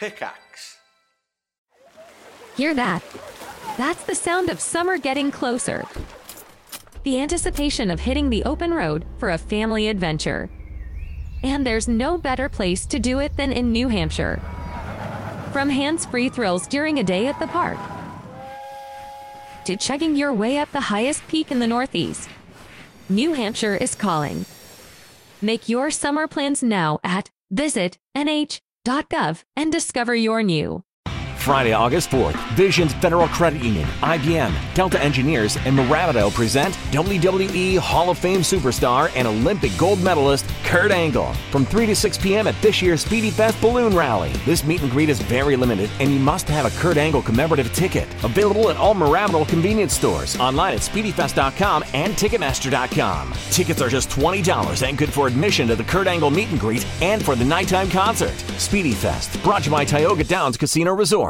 Pickaxe. Hear that? That's the sound of summer getting closer. The anticipation of hitting the open road for a family adventure. And there's no better place to do it than in New Hampshire. From hands free thrills during a day at the park to chugging your way up the highest peak in the Northeast, New Hampshire is calling. Make your summer plans now at visitnh.gov and discover your new. Friday, August 4th, Visions Federal Credit Union, IBM, Delta Engineers, and Moravito present WWE Hall of Fame superstar and Olympic gold medalist Kurt Angle from 3 to 6 p.m. at this year's Speedy Fest Balloon Rally. This meet and greet is very limited, and you must have a Kurt Angle commemorative ticket. Available at all Moravito convenience stores, online at SpeedyFest.com and Ticketmaster.com. Tickets are just $20 and good for admission to the Kurt Angle meet and greet and for the nighttime concert. Speedy Fest, brought to you by Tioga Downs Casino Resort.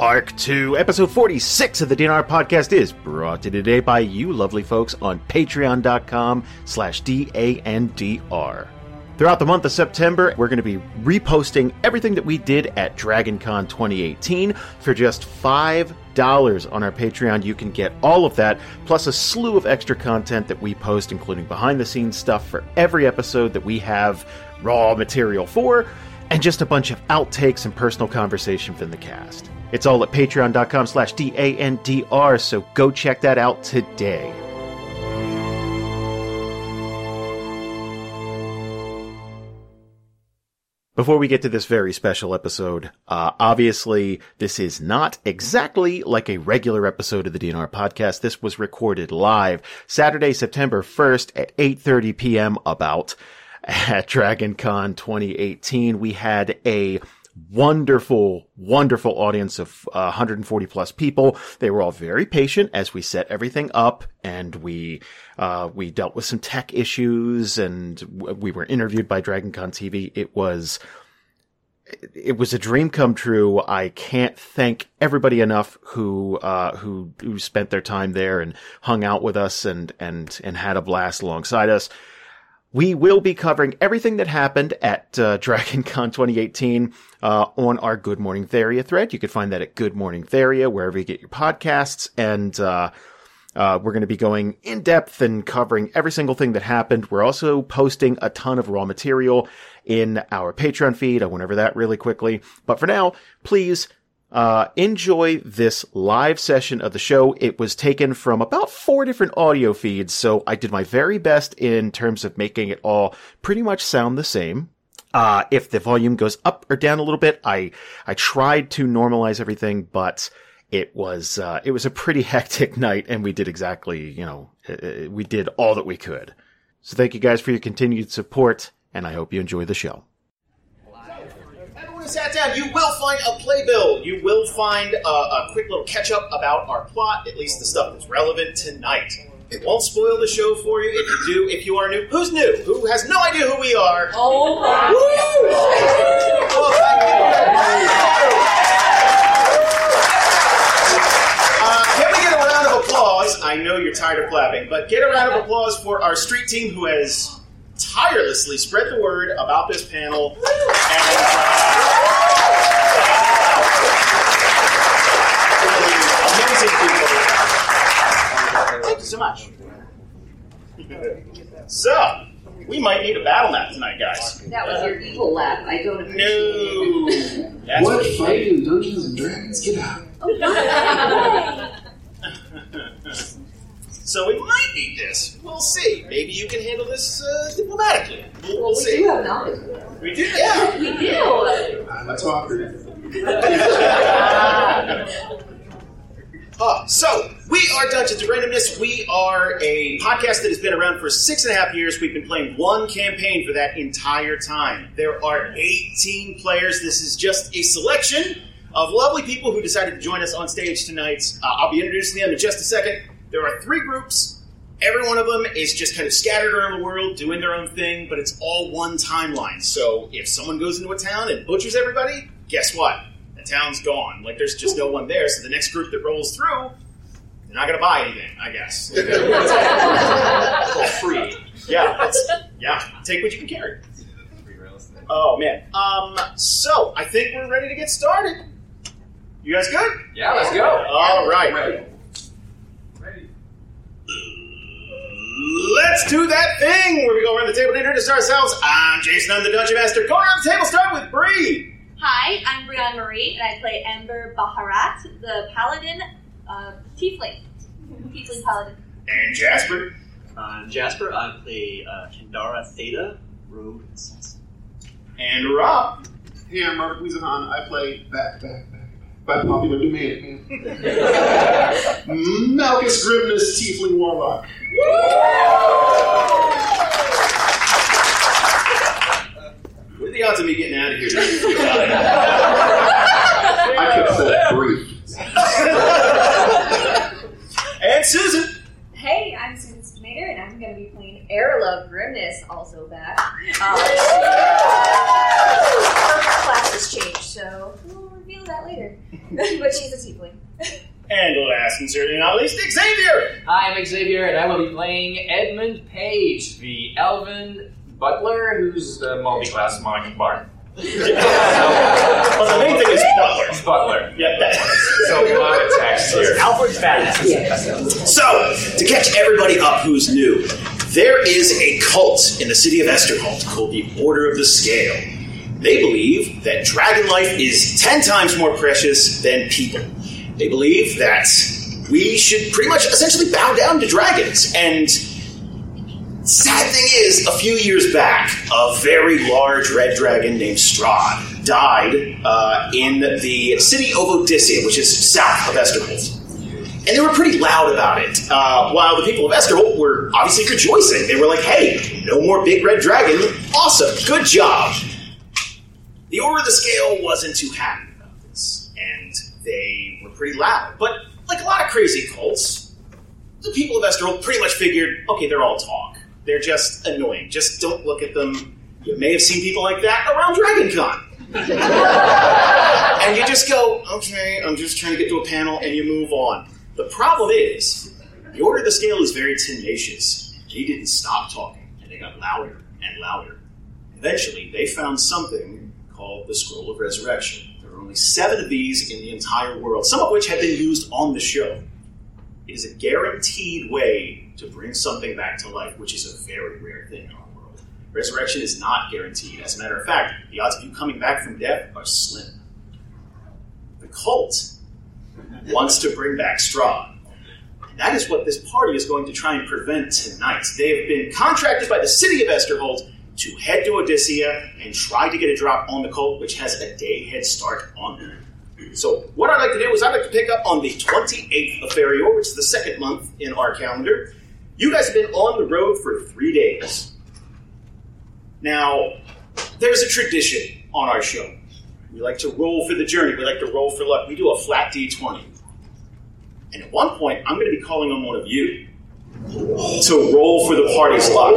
Arc 2, episode 46 of the D&R podcast is brought to you today by you lovely folks on patreon.com slash D-A-N-D-R. Throughout the month of September, we're going to be reposting everything that we did at DragonCon 2018 for just $5 on our Patreon. You can get all of that, plus a slew of extra content that we post, including behind the scenes stuff for every episode that we have raw material for, and just a bunch of outtakes and personal conversation from the cast. It's all at patreon.com slash D-A-N-D-R, so go check that out today. Before we get to this very special episode, uh, obviously this is not exactly like a regular episode of the D&R podcast. This was recorded live Saturday, September 1st at 8.30 p.m. about at DragonCon 2018. We had a wonderful, wonderful audience of uh, 140 plus people. They were all very patient as we set everything up and we, uh, we dealt with some tech issues and we were interviewed by DragonCon TV. It was, it was a dream come true. I can't thank everybody enough who, uh, who, who spent their time there and hung out with us and, and, and had a blast alongside us. We will be covering everything that happened at uh, DragonCon 2018 uh, on our Good Morning Theria thread. You can find that at Good Morning Theria, wherever you get your podcasts. And uh, uh, we're going to be going in depth and covering every single thing that happened. We're also posting a ton of raw material in our Patreon feed. I went over that really quickly. But for now, please uh, enjoy this live session of the show. It was taken from about four different audio feeds, so I did my very best in terms of making it all pretty much sound the same. Uh, if the volume goes up or down a little bit, I, I tried to normalize everything, but it was, uh, it was a pretty hectic night and we did exactly, you know, uh, we did all that we could. So thank you guys for your continued support and I hope you enjoy the show sat down, you will find a playbill. You will find a, a quick little catch up about our plot, at least the stuff that's relevant tonight. It won't spoil the show for you. If you do, if you are new, who's new? Who has no idea who we are? Oh, Woo! Well, thank you. Uh, can we get a round of applause? I know you're tired of clapping, but get a round of applause for our street team who has tirelessly spread the word about this panel. And, uh, amazing people. Thank you so much. So, we might need a battle map tonight, guys. That was your evil laugh. I don't appreciate No. That's What what fight in Dungeons and Dragons? Get out. So we might need this. We'll see. Maybe you can handle this uh, diplomatically. We'll, we'll Well, we see. do have knowledge. We do, yeah. We do. I'm a talker. Uh, so, we are Dungeons and Randomness. We are a podcast that has been around for six and a half years. We've been playing one campaign for that entire time. There are 18 players. This is just a selection of lovely people who decided to join us on stage tonight. Uh, I'll be introducing them in just a second. There are three groups every one of them is just kind of scattered around the world doing their own thing, but it's all one timeline. So if someone goes into a town and butchers everybody, guess what? The town's gone. Like there's just no one there. So the next group that rolls through, they're not going to buy anything, I guess. It's all free. yeah, it's, yeah. Take what you can carry. Free real estate. Oh man. Um. So I think we're ready to get started. You guys good? Yeah, let's go. All right. Ready. Let's do that thing where we go around the table to introduce ourselves. I'm Jason, I'm the Dungeon Master. Go around the table, start with Bree. Hi, I'm Brianne Marie, and I play Ember Baharat, the paladin uh, tiefling. Tiefling paladin. And Jasper. I'm Jasper. I play uh, Kendara Theta, Rogue Assassin. And Rob. Hey, I'm Mark Wiesenthan. I play back, back, back, by popular demand. Malchus Grimness, Tiefling Warlock. What are the odds of me getting out of here? I kept that brief. and Susan. Hey, I'm Susan Stimator, and I'm going to be playing Aralove Grimness, also back. Um, her class has changed, so we'll reveal that later. but she's a tiefling. And last and certainly not least, Xavier. Hi, I'm Xavier, and I will be playing Edmund Paige, the elven butler who's the multi-class monk bard. Well, the main thing is Butler. He's butler. Yeah. So a lot of text here. Alfred's badass. So, to catch everybody up who's new, there is a cult in the city of Esterholt called the Order of the Scale. They believe that dragon life is ten times more precious than people. They believe that we should pretty much essentially bow down to dragons. And sad thing is, a few years back, a very large red dragon named Strahd died uh, in the city of Odysia, which is south of Esterholt and they were pretty loud about it. Uh, while the people of Esterholt were obviously rejoicing, they were like, "Hey, no more big red dragon! Awesome, good job." The Order of the Scale wasn't too happy about this, and they were pretty loud. But like a lot of crazy cults, the people of Esterholt pretty much figured, "Okay, they're all talk. They're just annoying. Just don't look at them." You may have seen people like that around DragonCon. and you just go, okay, I'm just trying to get to a panel, and you move on. The problem is, the Order of the Scale is very tenacious. They didn't stop talking, and they got louder and louder. Eventually, they found something called the Scroll of Resurrection. There are only seven of these in the entire world, some of which have been used on the show. It is a guaranteed way to bring something back to life, which is a very rare thing in our world. Resurrection is not guaranteed. As a matter of fact, the odds of you coming back from death are slim. The cult wants to bring back Strahd. And that is what this party is going to try and prevent tonight. They have been contracted by the city of Esterholt to head to Odysia and try to get a drop on the cult, which has a day head start on them. So, what I'd like to do is I'd like to pick up on the 28th of Ferior, which is the second month in our calendar. You guys have been on the road for three days. Now, there's a tradition on our show. We like to roll for the journey. We like to roll for luck. We do a flat D20. And at one point, I'm going to be calling on one of you to roll for the party's luck.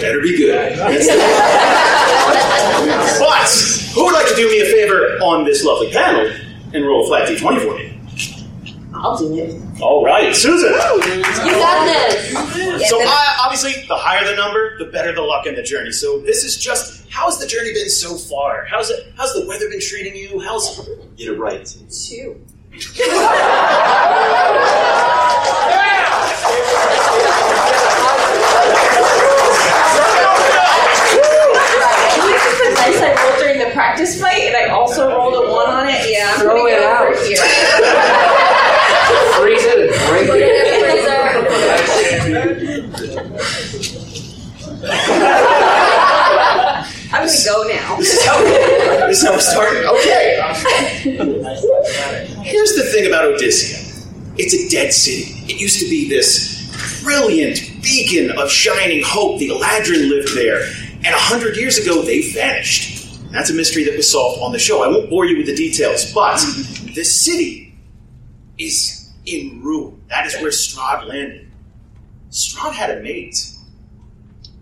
Better be good. but who would like to do me a favor on this lovely panel and roll a flat D20 for me? I'll do it. All right, Susan. You got this! So uh, obviously, the higher the number, the better the luck in the journey. So this is just how's the journey been so far? How's it? How's the weather been treating you? How's Get it right. Two. Nice, I rolled during the practice fight, and I also rolled a one on it. Yeah, I'm Throw gonna it out. for here. Freeze it and break it. it in the freezer. I'm gonna go now. this is how this is how we're starting? Okay. Here's the thing about Odysia. It's a dead city. It used to be this brilliant beacon of shining hope. The Eladrin lived there, and a hundred years ago they vanished. That's a mystery that was solved on the show. I won't bore you with the details, but the city is in ruin. That is where Strahd landed. Strahd had a mate.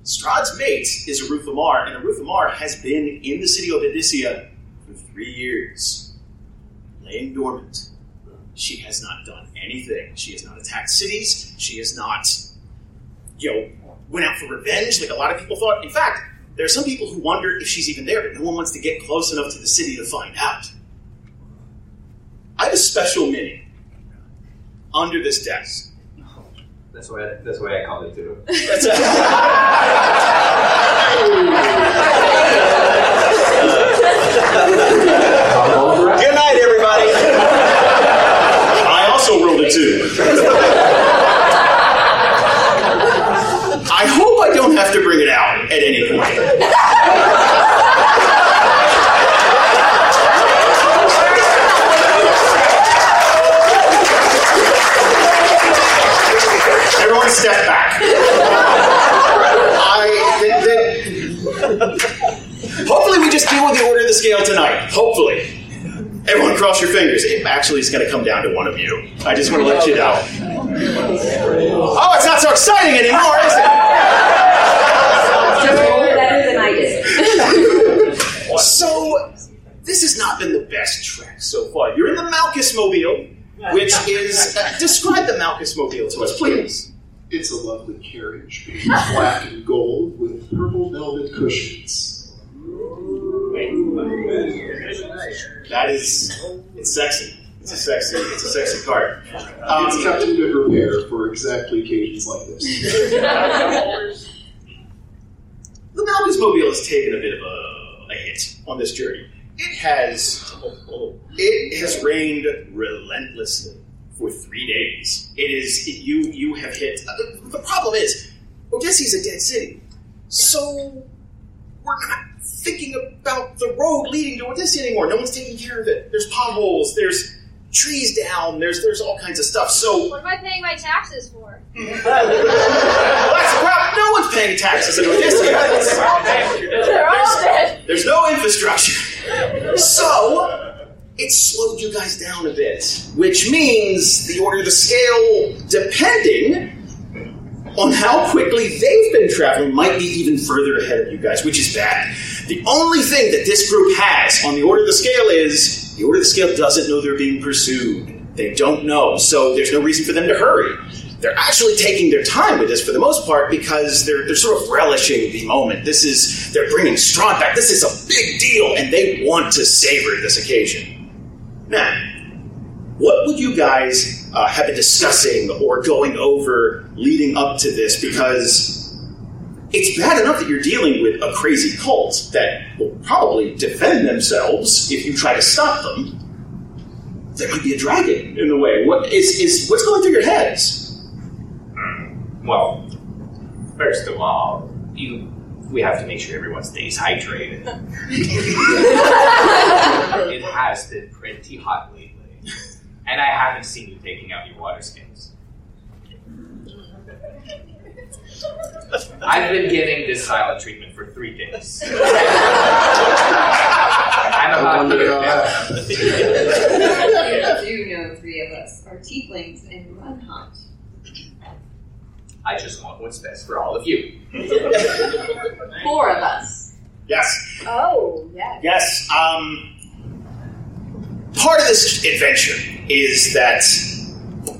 Strahd's mate is Arutha Mar, and Arutha Mar has been in the city of Odysia for three years, laying dormant. She has not done anything. She has not attacked cities. She has not, you know, went out for revenge like a lot of people thought. In fact, there are some people who wonder if she's even there, but no one wants to get close enough to the city to find out. I have a special mini under this desk. That's why. That's why I call it too. That's Good night, everybody. I also rolled a two. I hope I don't have to bring it out at any point. Everyone step back. I. hopefully, we just deal with the order of the scale tonight. Hopefully. Everyone cross your fingers. It actually is going to come down to one of you. I just want to let you know. Oh, it's not so exciting anymore, is it? better than I did. So, this has not been the best trek so far. You're in the Malchus Mobile, which is. Uh, describe the Malchus Mobile to us, please. It's a lovely carriage, being black and gold with purple velvet cushions. That is. It's sexy. It's a sexy. It's a sexy card. Um, it's kept in good repair for exactly occasions like this. the Malchus Mobile has taken a bit of a, a hit on this journey. It has it has rained relentlessly for three days. It is you you have hit. uh, The problem is, Odysia is a dead city, so we're not thinking about the road leading to Odysia anymore. No one's taking care of it. There's potholes. There's trees down. There's there's all kinds of stuff. So What am I paying my taxes for? well, that's the problem. No one's paying taxes in Odysia. They're all dead. There's no infrastructure. So, it slowed you guys down a bit. Which means the order of the scale, depending on how quickly they've been traveling, might be even further ahead of you guys, which is bad. The only thing that this group has on the order of the scale is the order of the scale doesn't know they're being pursued. They don't know, so there's no reason for them to hurry. They're actually taking their time with this for the most part because they're, they're sort of relishing the moment. This is, they're bringing Strahd back. This is a big deal, and they want to savor this occasion. Now, what would you guys uh, have been discussing or going over leading up to this? Because it's bad enough that you're dealing with a crazy cult that will probably defend themselves if you try to stop them. There might be a dragon in the way. What is, is what's going through your heads? Well, first of all, you we have to make sure everyone stays hydrated. it has been pretty hot lately, and I haven't seen you taking out your water skins. I've been getting this silent treatment for three days. I'm a hot uh, You do know three of us are tieflings and run hunt. I just want what's best for all of you. Four of us. Yes. Oh, yeah. Yes. Um, part of this adventure is that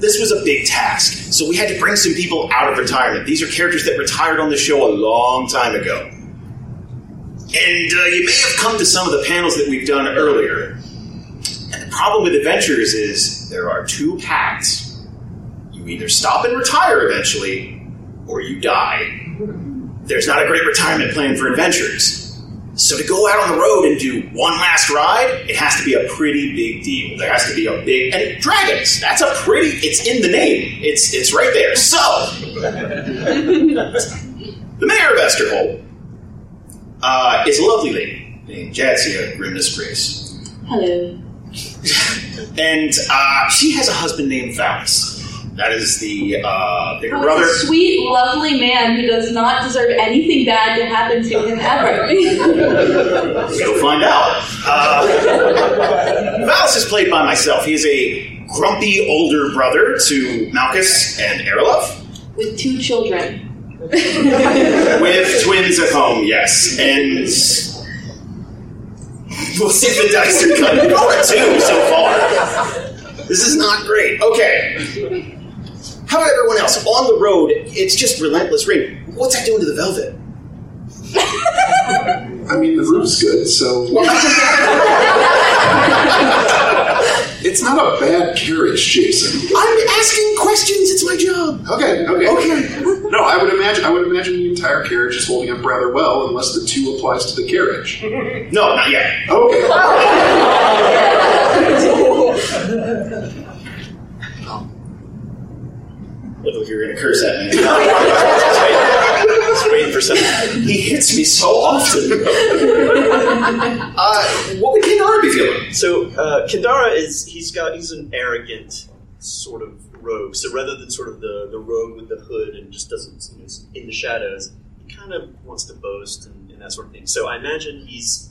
this was a big task. So we had to bring some people out of retirement. These are characters that retired on the show a long time ago. And uh, you may have come to some of the panels that we've done earlier. And the problem with adventures is there are two paths. You either stop and retire eventually, or you die. There's not a great retirement plan for adventures. So to go out on the road and do one last ride, it has to be a pretty big deal. There has to be a big and dragons. That's a pretty. It's in the name. It's it's right there. So the mayor of Esterholt uh, is a lovely lady named Jadzia Grimness Grace, Hello. and uh, she has a husband named Phallus. That is the uh, bigger brother. a sweet, lovely man who does not deserve anything bad to happen to him ever. You'll find out. Uh, Valis is played by myself. He is a grumpy older brother to Malchus and Aralove. With two children. With twins at home, yes. And we'll see if the dice are cut. Four two so far. This is not great. Okay. How about everyone else? On the road, it's just relentless rain. What's that doing to the velvet? I mean, the roof's good, so. it's not a bad carriage, Jason. I'm asking questions. It's my job. Okay, okay. Okay. No, I would imagine. I would imagine the entire carriage is holding up rather well, unless the two applies to the carriage. No, not yet. Okay. Look like you're going to curse at me. Just waiting for something. He hits me so often. uh, what would Kendara be feeling? So uh, Kendara is he's got he's an arrogant sort of rogue. So rather than sort of the, the rogue with the hood and just doesn't you know, in the shadows, he kind of wants to boast and, and that sort of thing. So I imagine he's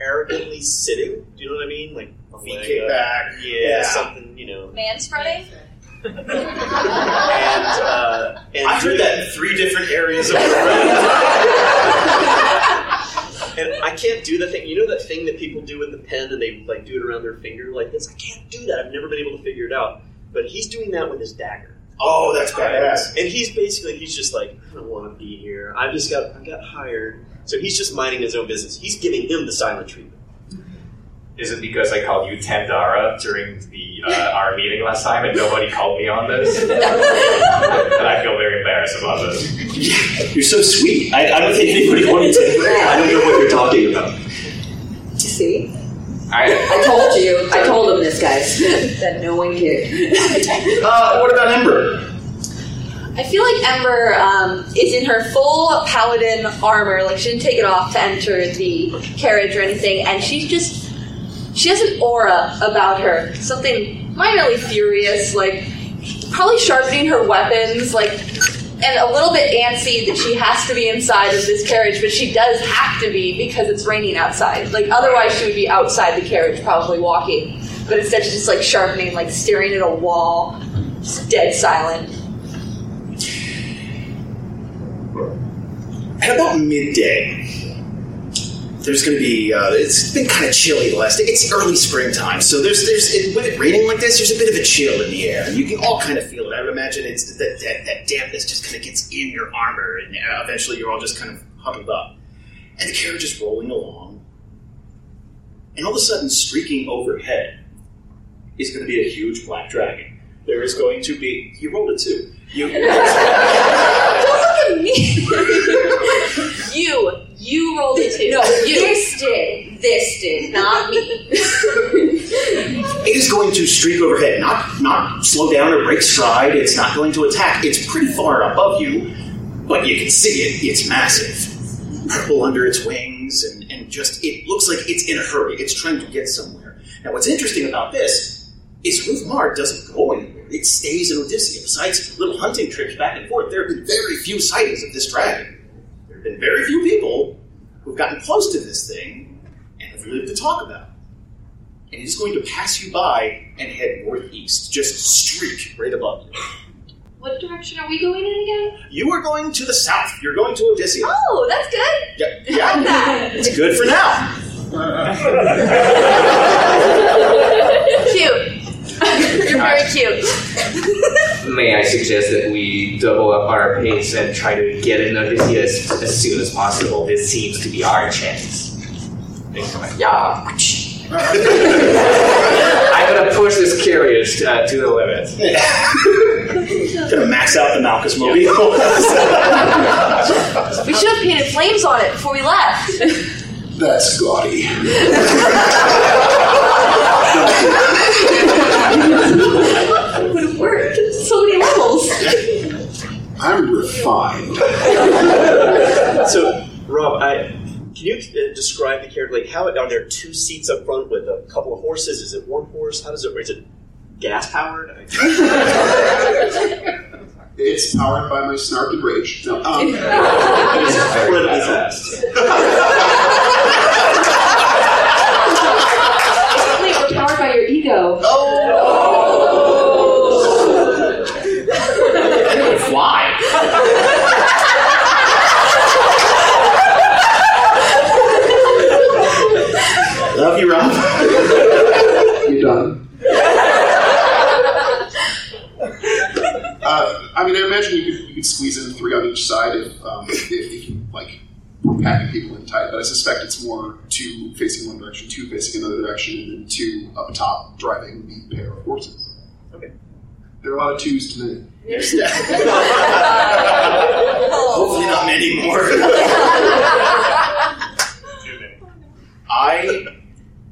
arrogantly sitting. Do you know what I mean? Like a Feet kicked back. Yeah, Yeah. something you know. Man spreading? And, uh, and I heard that in three different areas of the room. And I can't do the thing. You know that thing that people do with the pen, and they like do it around their finger like this. I can't do that. I've never been able to figure it out. But he's doing that with his dagger. Oh, that's badass. And he's basically he's just like, I don't want to be here. I just got I got hired. So he's just minding his own business. He's giving him the silent treatment. Is it because I called you Tandara during the uh, our meeting last time and nobody called me on this? and I feel very embarrassed about this. You're so sweet. I, I don't think anybody wanted to. I don't know what you're talking about. You see? I, I told you. I told him this, guys. that no one cared. Uh, what about Ember? I feel like Ember um, is in her full paladin armor. Like she didn't take it off to enter the carriage or anything, and she's just she has an aura about her, something minorly furious, like probably sharpening her weapons, like and a little bit antsy that she has to be inside of this carriage, but she does have to be because it's raining outside. Like otherwise, she would be outside the carriage, probably walking. But instead, she's just like sharpening, like staring at a wall, just dead silent. At about midday, there's going to be. Uh, it's been kind of chilly the last. It's early springtime, so there's there's it, with it raining like this, there's a bit of a chill in the air, and you can all kind of feel it. I would imagine it's that that, that dampness just kind of gets in your armor, and uh, eventually you're all just kind of huddled up, and the carriage is rolling along, and all of a sudden, streaking overhead is going to be a huge black dragon. There is going to be. You rolled a two. You. Don't look at me. you, you rolled a two. No, you. this did. This did, not me. It is going to streak overhead, not not slow down or break stride. It's not going to attack. It's pretty far above you, but you can see it. It's massive, purple under its wings, and, and just it looks like it's in a hurry. It's trying to get somewhere. Now, what's interesting about this is Ruth Mar doesn't go anywhere. It stays in Odysia. Besides little hunting trips back and forth, there have been very few sightings of this dragon. There have been very few people who've gotten close to this thing and have lived to talk about it and he's going to pass you by and head northeast, just streak right above you. What direction are we going in again? You are going to the south. You're going to Odysia. Oh, that's good. Yeah, I like yeah. that. It's good for now. Cute. You're very cute. May I suggest that we double up our pace and try to get in Odysia as soon as possible? This seems to be our chance. Yeah. I'm gonna push this carriage uh, to the limit. Gonna max out the Malchus mobile. We should have painted flames on it before we left. That's gaudy. I'm refined. So Rob, I can you uh, describe the character? Like, how are there two seats up front with a couple of horses? Is it one horse? How does it? Is it gas powered? It's powered by my snark and rage. No, um, It's incredibly fast. Wait, we're powered by your ego. Fly. Love you, Rob. you done? Uh, I mean, I imagine you could, you could squeeze in three on each side if, um, if, if you like were packing people in tight. But I suspect it's more two facing one direction, two facing another direction, and then two up top driving the pair of horses. Okay. There are a lot of twos tonight. Hopefully not many more. I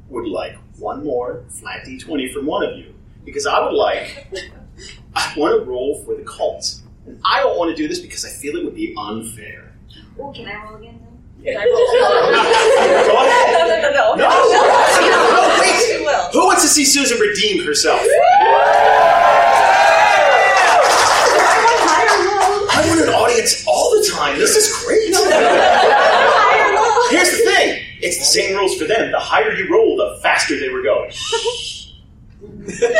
would like one more flat d20 from one of you because I would like I want to roll for the cult. And I don't want to do this because I feel it would be unfair. Oh, can I roll again? Yeah. Can I roll? Go ahead. No, no, no, no. No, no, wait. Will. Who wants to see Susan redeem herself? I want an audience all the time. This is great. Here's the thing. It's the same rules for them. The higher you roll, the faster they were going. Here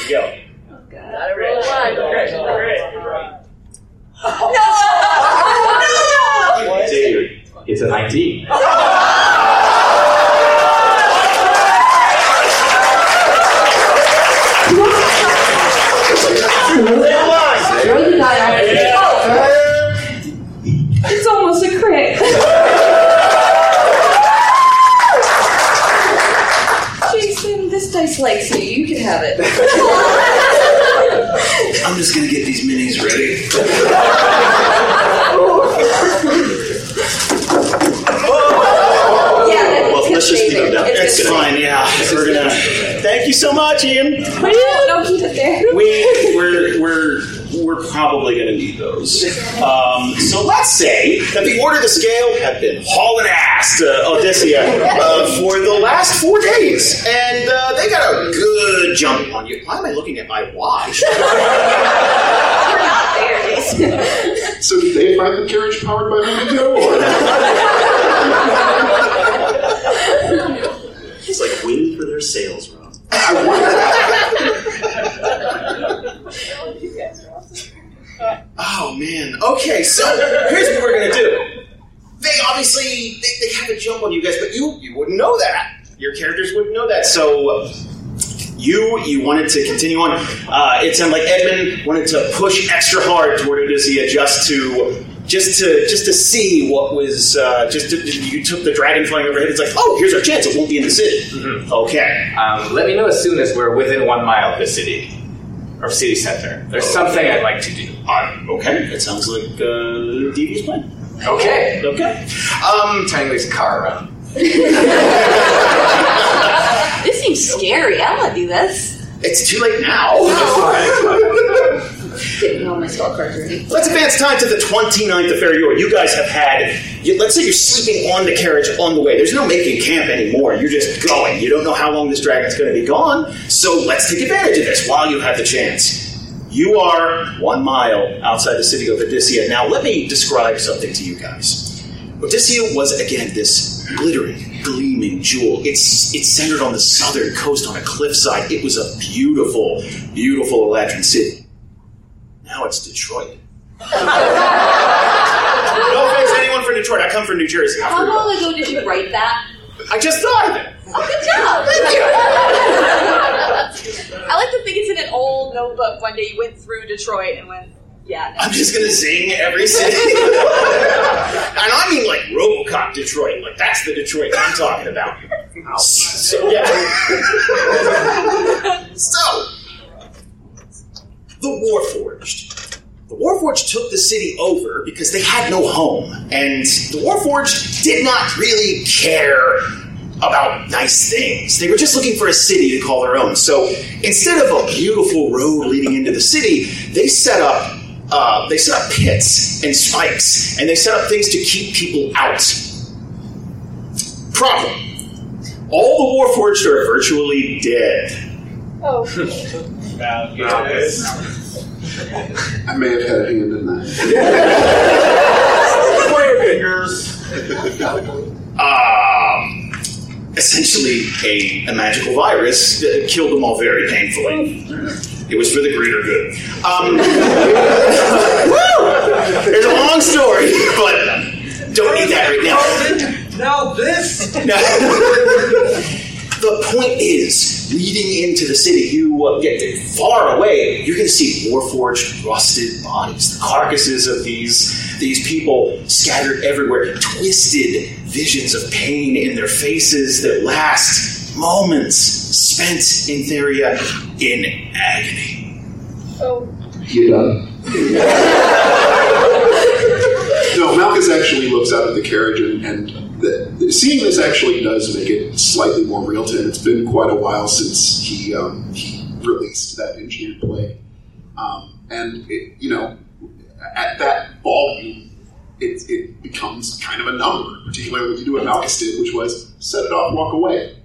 you go. I rolled one. Xavier, it's a 19. Throw the die off. It's almost a crit. Jason, this dice likes you. You can have it. I'm just gonna get these minis ready. Yeah, Well, let's just leave it down. It's It's good fine. Yeah, we're gonna. Thank you so much, Ian. Don't keep it there. We we're we're we're probably gonna need those. Um, so let's say that the Order of the Scale have been hauling ass to Odysia uh, for the last four days, and uh, they got a good jump on you. Why am I looking at my watch? You're not there, Jason. So did they find the carriage powered by Wendigo, or It's like wind for their sails, Rob. I Oh man. Okay, so here's what we're gonna do. They obviously they, they have a jump on you guys, but you you wouldn't know that. Your characters wouldn't know that. So you you wanted to continue on. Uh, it sounded like Edmund wanted to push extra hard toward Odysia just to just to just to see what was uh, just to, you took the dragon flying overhead. It's like oh here's our chance. It won't be in the city. Okay. Um, let me know as soon as we're within one mile of the city or city center. There's something I'd like to do. Um, okay. That sounds like uh, Devious plan. Okay. Okay. Um, turning this car around. This seems scary. I want to do this. It's too late now. Didn't know my spell cards ready. Let's advance time to the 29th of February. You guys have had, you, let's say you're sleeping on the carriage on the way. There's no making camp anymore. You're just going. You don't know how long this dragon's going to be gone. So let's take advantage of this while you have the chance. You are one mile outside the city of Odysia. Now, let me describe something to you guys. Odysia was, again, this glittering, gleaming jewel. It's, it's centered on the southern coast on a cliffside. It was a beautiful, beautiful Eladrin city. Now it's Detroit. no offense to anyone from Detroit. I come from New Jersey. How long ago did you write that? I just thought of it. Oh, good job. I like to think it's in an old notebook. One day you went through Detroit and went, yeah. I'm just gonna zing every city. and I mean like RoboCop Detroit. Like that's the Detroit I'm talking about. So, yeah. so the Warforged. The Warforged took the city over because they had no home, and the Warforged did not really care about nice things. They were just looking for a city to call their own. So instead of a beautiful road leading into the city, they set up uh, they set up pits and spikes, and they set up things to keep people out. Problem. All the Warforged are virtually dead. Oh. I may have had a hand in that. Um, essentially, a, a magical virus uh, killed them all very painfully. It was for the greater good. Um, There's a long story, but don't need that right now. Now this. The point is, leading into the city, you uh, get far away. You're going to see warforged, rusted bodies, the carcasses of these these people scattered everywhere, twisted visions of pain in their faces that last moments spent in Theria in agony. Oh. You done? no, Malchus actually looks out at the carriage, and, and the, the- seeing this actually does make it slightly more real to him. It's been quite a while since he um, he released that engineered play, um, and it, you know, at that volume, it, it becomes kind of a number. Particularly when you do what Malchus did, which was set it off, walk away.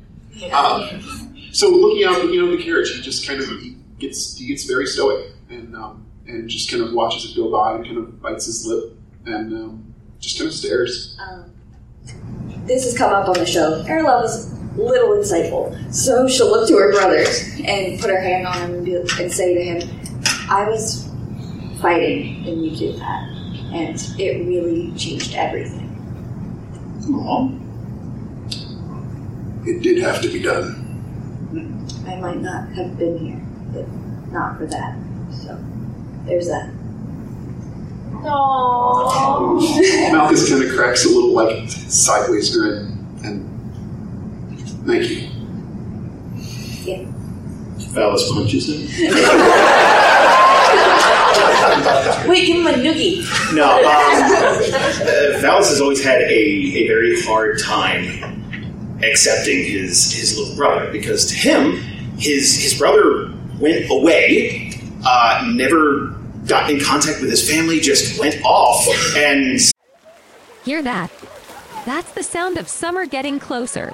Um, so looking out, looking out the carriage, he just kind of he gets he gets very stoic and um, and just kind of watches it go by and kind of bites his lip and um, just kind of stares. This has come up on the show. Aralove is a little insightful, so she'll look to her brothers and put her hand on him and, be, and say to him, "I was fighting and you did that, and it really changed everything." Aw. It did have to be done. I might not have been here, but not for that. So there's that. Aww. Malchus kind of cracks a little like sideways grin and thank you. Phallus punches him. Wait, give him a noogie. No, um, uh, Valis has always had a, a very hard time accepting his his little brother because to him, his his brother went away, uh, never got in contact with his family, just went off, and Hear that? That's the sound of summer getting closer.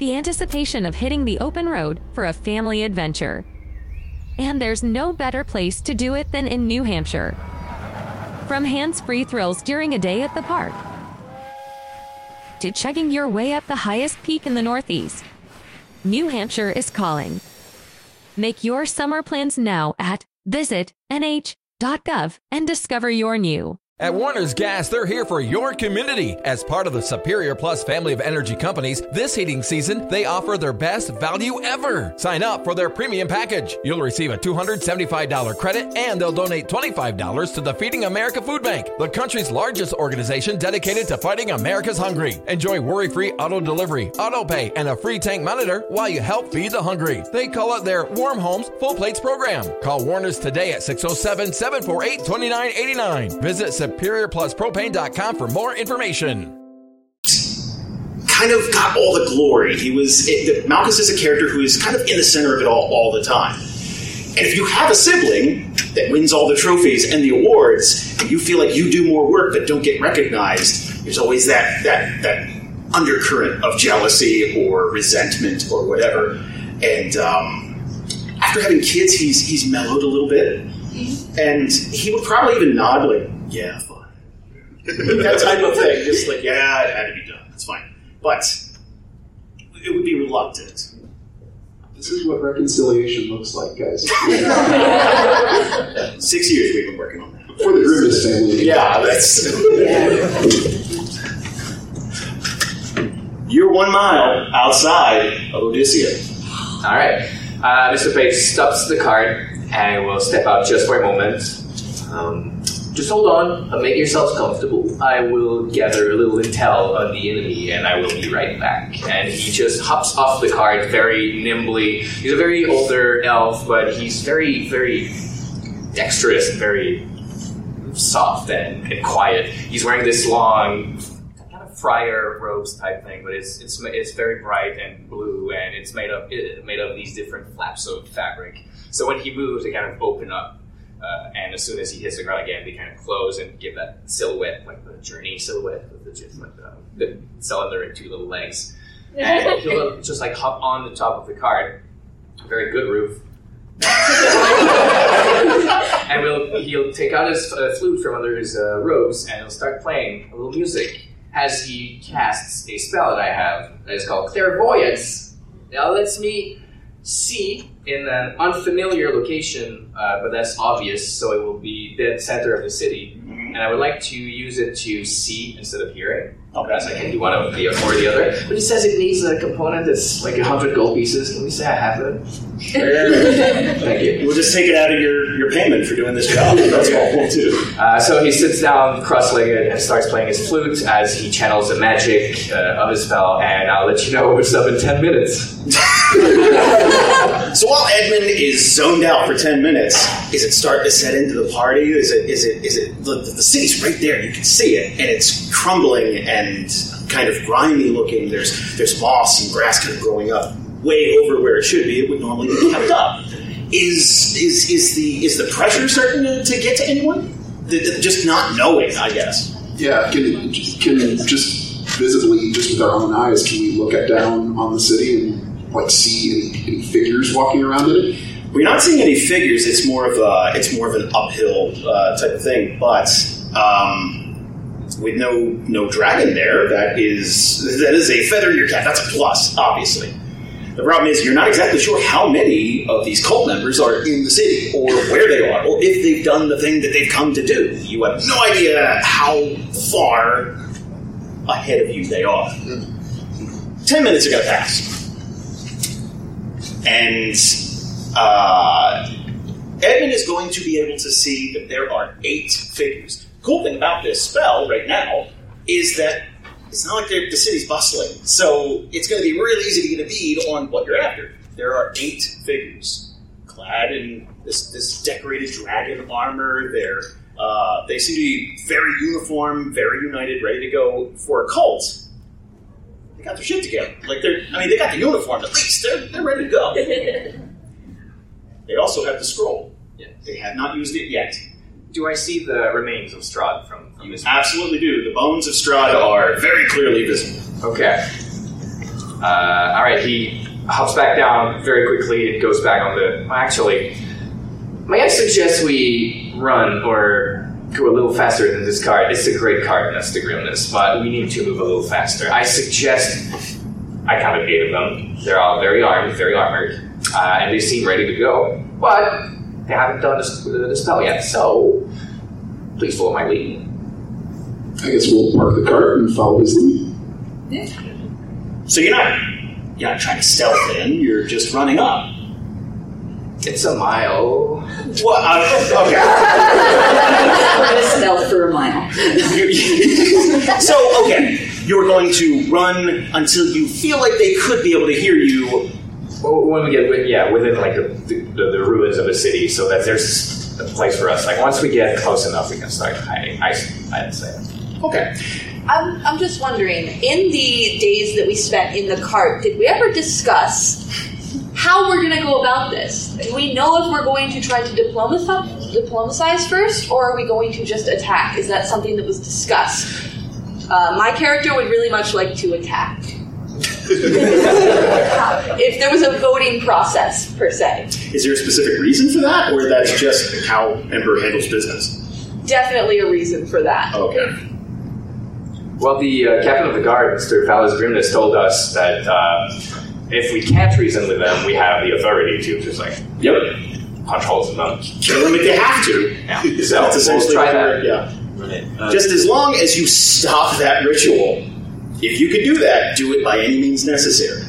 The anticipation of hitting the open road for a family adventure. And there's no better place to do it than in New Hampshire. From hands free thrills during a day at the park, to chugging your way up the highest peak in the Northeast, New Hampshire is calling. Make your summer plans now at visitnh.gov and discover your new. At Warner's Gas, they're here for your community. As part of the Superior Plus family of energy companies, this heating season, they offer their best value ever. Sign up for their premium package. You'll receive a $275 credit and they'll donate $25 to the Feeding America Food Bank, the country's largest organization dedicated to fighting America's hungry. Enjoy worry free auto delivery, auto pay, and a free tank monitor while you help feed the hungry. They call it their Warm Homes Full Plates program. Call Warner's today at 607 748 2989. Visit SuperiorPlusPropane.com for more information. kind of got all the glory. He was it, Malchus is a character who is kind of in the center of it all all the time. And if you have a sibling that wins all the trophies and the awards, and you feel like you do more work but don't get recognized, there's always that that that undercurrent of jealousy or resentment or whatever. And um, after having kids, he's he's mellowed a little bit, and he would probably even nod like, "Yeah, fine," that type of thing. Just like, "Yeah, it had to be done. That's fine." But it would be reluctant. This is what reconciliation looks like, guys. Six years we've been working on that. For the Grimace family. Yeah, that's. You're one mile outside of Odysia. All right. Uh, Mr. Paige stops the cart and will step out just for a moment. Um, just hold on and make yourselves comfortable. I will gather a little intel on the enemy and I will be right back. And he just hops off the cart very nimbly. He's a very older elf, but he's very, very dexterous and very soft and, and quiet. He's wearing this long kind of friar robes type thing, but it's it's it's very bright and blue, and it's made of it, made of these different flaps of fabric. So when he moves, they kind of open up, uh, and as soon as he hits the ground again, they kind of close and give that silhouette, like the journey silhouette with the just like the, the cylinder and two little legs. and he'll just like hop on the top of the cart. Very good roof. and we'll, he'll take out his uh, flute from under his uh, robes and he'll start playing a little music as he casts a spell that I have that is called Clairvoyance. Now lets me see in an unfamiliar location, uh, but that's obvious, so it will be dead center of the city. And I would like to use it to see instead of hearing. Okay. So I can do one of the or the other. But it says it needs a component that's like 100 gold pieces. Can we say I have it? Thank you. We'll just take it out of your, your payment for doing this job. That's all we'll do. Uh, so he sits down cross-legged and starts playing his flute as he channels the magic uh, of his spell, and I'll let you know what's up in 10 minutes. So while Edmund is zoned out for ten minutes, is it starting to set into the party? Is it? Is it? Is it? The, the city's right there. You can see it, and it's crumbling and kind of grimy looking. There's there's moss and grass kind of growing up way over where it should be. It would normally be kept up. Is is is the is the pressure starting to, to get to anyone? The, the- just not knowing, I guess. Yeah, can can just visibly, just with our own eyes, can we look at down on the city and like see any, any figures walking around in it? We're not seeing any figures. It's more of a it's more of an uphill uh, type of thing. But um, with no no dragon there, that is that is a feather in your cap. That's a plus, obviously. The problem is you're not exactly sure how many of these cult members are in the city, or where they are, or if they've done the thing that they've come to do. You have no idea how far ahead of you they are. Ten minutes are going to pass and uh, Edmund is going to be able to see that there are eight figures. Cool thing about this spell right now is that it's not like the city's bustling, so it's going to be really easy to get a bead on what you're after. There are eight figures clad in this, this decorated dragon armor. They're uh, they seem to be very uniform, very united, ready to go for a cult. Got their shit together. Like they're, I mean, they got the uniform at least. They're they're ready to go. they also have the scroll. They have not used it yet. Do I see the remains of Strahd from, from this? Absolutely do. The bones of Strahd are very clearly visible. Okay. Uh, all right, he hops back down very quickly and goes back on the. well, Actually, may I suggest we run or go a little faster than this card? It's a great card, that's the grimness, but we need to move a little faster. I suggest. I counted eight of them. They're all very armed, very armored, uh, and they seem ready to go, but they haven't done the, the spell yet. So, please follow my lead. I guess we'll park the cart and follow his lead. So you're not you're not trying to stealth in. You're just running up. It's a mile. What? Uh, okay. We're gonna stealth for a mile. so okay, you're going to run until you feel like they could be able to hear you. When we get wi- yeah within like the, the, the ruins of a city, so that there's a place for us. Like once we get close enough, we can start hiding. I I'd say. Okay. I'm, I'm just wondering, in the days that we spent in the cart, did we ever discuss how we're going to go about this? Do we know if we're going to try to diplomatize, diplomatize first, or are we going to just attack? Is that something that was discussed? Uh, my character would really much like to attack. if there was a voting process, per se. Is there a specific reason for that, or that's just how Ember handles business? Definitely a reason for that. Okay. Well, the uh, captain of the guard, Mr. Valis Grimness, told us that uh, if we can't reason with them, we have the authority to just like yep punch holes in them. Kill them if they have to. Yeah. So So that's essentially we'll try what that. you're- Yeah. Just as long as you stop that ritual. If you could do that, do it by any means necessary.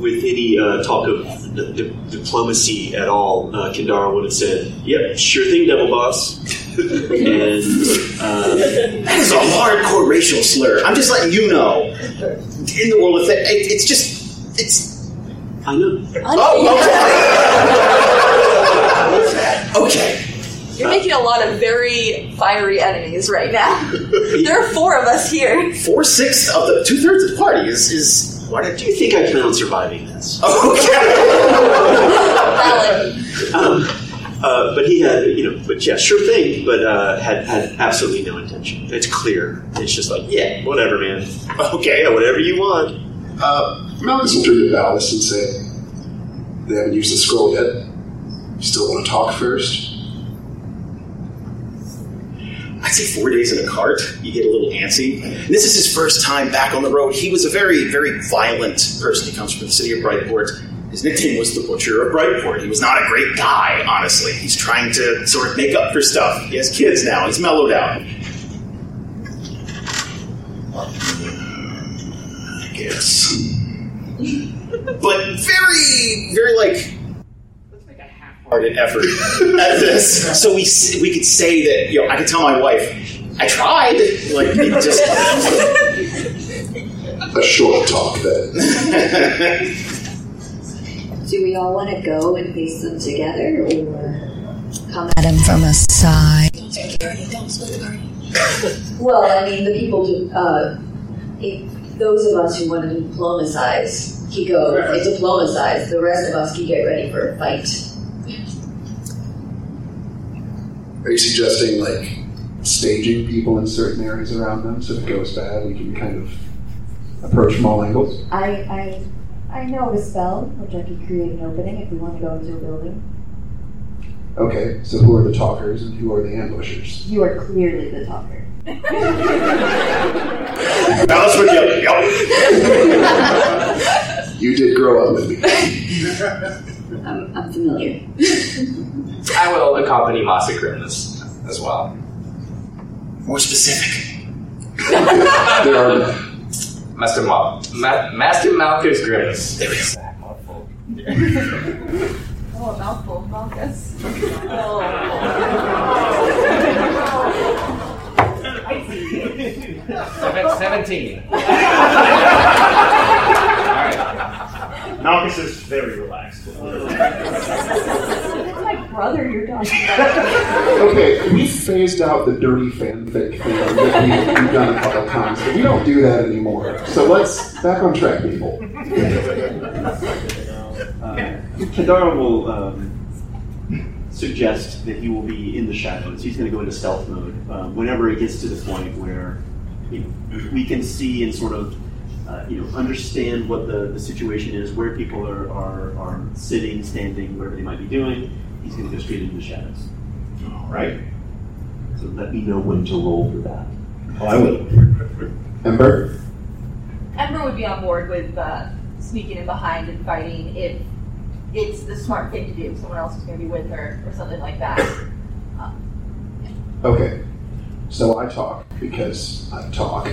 With any uh, talk of di- di- diplomacy at all, uh, Kendara would have said, "Yep, sure thing, Devil Boss." and uh, That is a hardcore racial slur. I'm just letting you know. In the world of it, it- it's just it's. I know. Oh, okay. okay. You're making a lot of very fiery enemies right now. there are four of us here. Four sixths of the two thirds of the party is is. Why do you think I plan on surviving this? Okay. Um, uh, but he had, you know, but yeah, sure thing, but uh, had had absolutely no intention. It's clear. It's just like, yeah, whatever, man. Okay. Whatever you want. Uh, Malchus will turn to Valis and say, "They haven't used the scroll yet. You still want to talk first? I'd say four days in a cart, you get a little antsy. This is his first time back on the road. He was a very, very violent person. He comes from the city of Brightport. His nickname was the Butcher of Brightport. He was not a great guy, honestly. He's trying to sort of make up for stuff. He has kids now. He's mellowed out. I guess. But very, very like let's make a half hearted effort at this. So we we could say that you know I could tell my wife I tried. Like it just A short talk then. Do we all want to go and face them together, or come At him from a side. Don't split the party. Don't split the party. Well, I mean, the people who, uh, if those of us who want to diplomatize, can go and diplomatize. The rest of us can get ready for a fight. Are you suggesting like staging people in certain areas around them so if it goes bad, we can kind of approach from all angles? I, I, I know of a spell which I could create an opening if we want to go into a building. Okay, so who are the talkers and who are the ambushers? You are clearly the talker. Valis would yell, yep. You did grow up with me. I'm, I'm familiar. I will accompany Masa Grimness as well. More specific. there are Master Ma- Ma- Master Malchus Grimness. There we go. Oh, a mouthful, Malchus. Seven- Seventeen. Malchus is very relaxed. my brother you're talking about. Okay, we phased out the dirty fanfic thing that we, we've done a couple times, but we don't do that anymore. So let's back on track, people. Uh, Kendara will um, suggest that he will be in the shadows. He's going to go into stealth mode um, whenever it gets to the point where you know, we can see and sort of uh, you know understand what the, the situation is, where people are, are, are sitting, standing, whatever they might be doing. He's going to go straight into the shadows. All right. So let me know when to roll for that. Oh, I will. Ember? Ember would be on board with uh, sneaking in behind and fighting if it's the smart thing to do. If someone else is going to be with her or something like that. Okay, so I talk because I talk.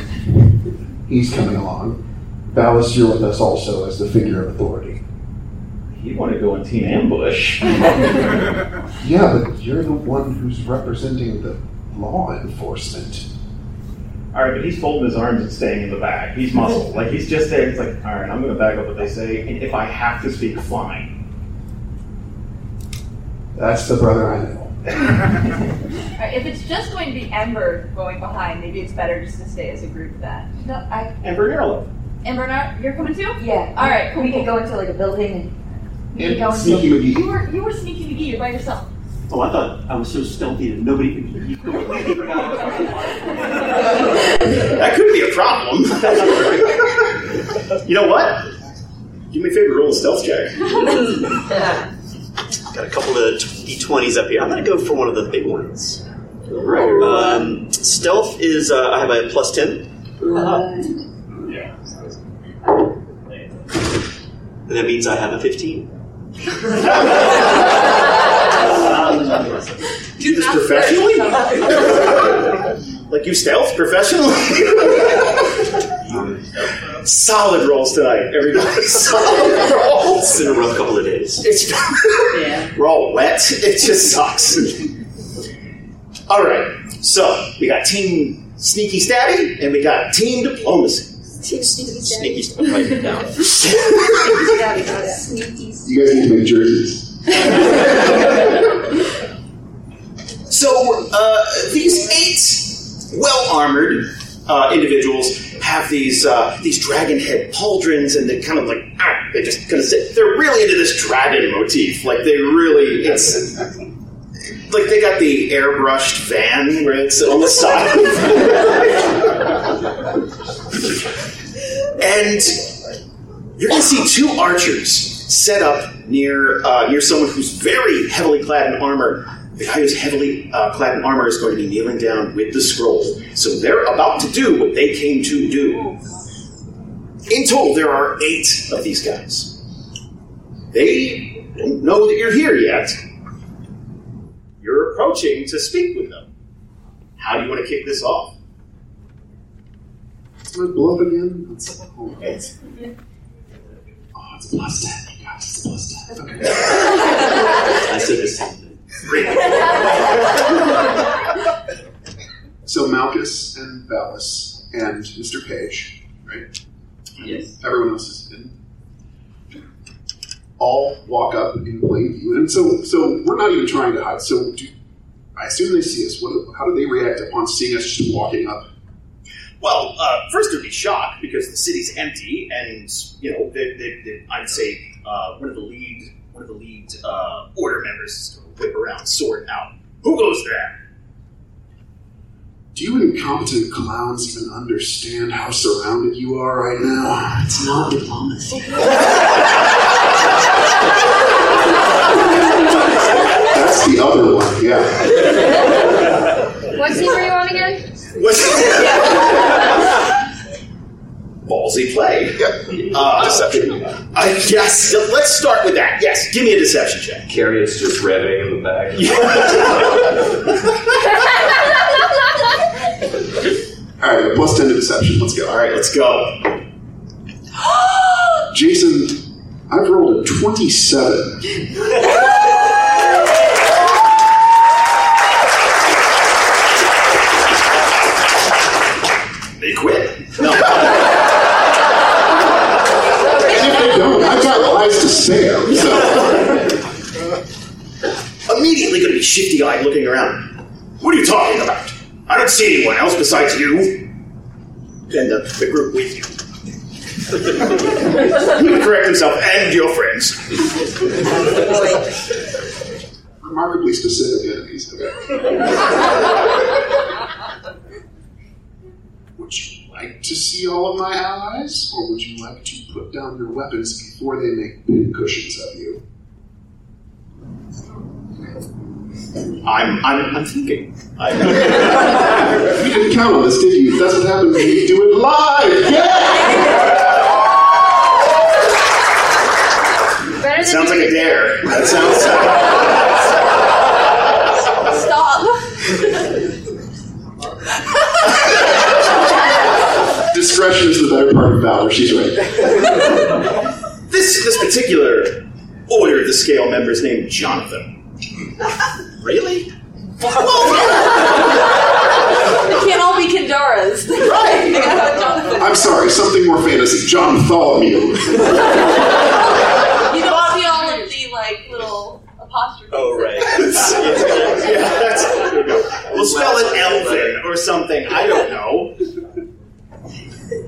He's coming along. Valis, you're with us also as the figure of authority. You want to go in team ambush? Yeah, but you're the one who's representing the law enforcement. All right, but he's folding his arms and staying in the back. He's muscle. Like he's just there. He's like, all right, I'm going to back up what they say, and if I have to speak, fine. That's the brother I know. Alright, if it's just going to be Ember going behind, maybe it's better just to stay as a group then. No, I. Ember Yarlow. Ember, not, you're coming too? Yeah. All right, cool. We cool. could go into like a building and We could go into- Sneaky McGee. You were you were sneaky McGee. You're by yourself. Oh, I thought I was so stealthy that nobody could. Hear you. that could be a problem. you know what? Do me a favor, roll a stealth check. Got a couple of d20s up here. I'm going to go for one of the big ones. Um, stealth is, uh, I have a plus 10. And that means I have a 15. Do this professionally? like you stealth professionally? Solid rolls tonight, everybody. Solid rolls. It's been a rough couple of days. It's yeah. we're all wet. It just sucks. all right, so we got team sneaky stabby and we got team diplomacy. Team sneaky Sneaky stuff. Write it down. Sneaky Stabby. You guys need to make jerseys. So uh, these eight well armored uh, individuals have these uh, these dragon head pauldrons, and they kind of like ah, they just kind of sit. They're really into this dragon motif. Like they really, it's like they got the airbrushed van where it's on the side, and you're to see two archers set up near uh, near someone who's very heavily clad in armor. The guy who's heavily uh, clad in armor is going to be kneeling down with the scroll. So they're about to do what they came to do. In total, there are eight of these guys. They don't know that you're here yet. You're approaching to speak with them. How do you want to kick this off? What's my bluff again? It's, oh, it's, oh, it's plus 10, you guys. It's plus 10. Okay. I said same thing. So Malchus and Valis and Mr. Paige, right? Yes. Everyone else is in. All walk up in plain view, and so so we're not even trying to hide. So do, I assume they see us. What? How do they react upon seeing us just walking up? Well, uh, first they'd be shocked because the city's empty, and you know, they, they, they, I'd say uh, one of the lead one of the lead uh, order members is going to whip around, sword out. Who goes there? Do you incompetent clowns even understand how surrounded you are right now? It's not diplomacy. That's the other one, yeah. What team are you on again? What's ballsy play? Uh, Deception. I yes. Let's start with that. Yes, give me a deception check. Carrot's just revving in the back. All right, plus 10 to deception. Let's go. All right, let's go. Jason, I've rolled a 27. They quit. No. And if they don't, I've got lives spare. So. Immediately going to be shifty eyed looking around. What are you talking about? I don't see anyone else besides you. And the, the group with you. he would correct himself and your friends. Remarkably specific enemies. Okay. Would you like to see all of my allies, or would you like to put down your weapons before they make pincushions of you? I'm, I'm, I'm thinking. I, You didn't count on this, did you? That's what happens when you do it live. Yeah. Better sounds like a dare. That sounds. Uh, Discretion is the better part of valor. She's right. This this particular order of the scale member is named Jonathan. really? They can't all be Kendaras. Right. Jonathan. I'm sorry, something more fantasy. John Tholomew. You don't see all of the like little apostrophes. Oh, right. yeah, that's. We'll spell it Elvin or something. I don't know.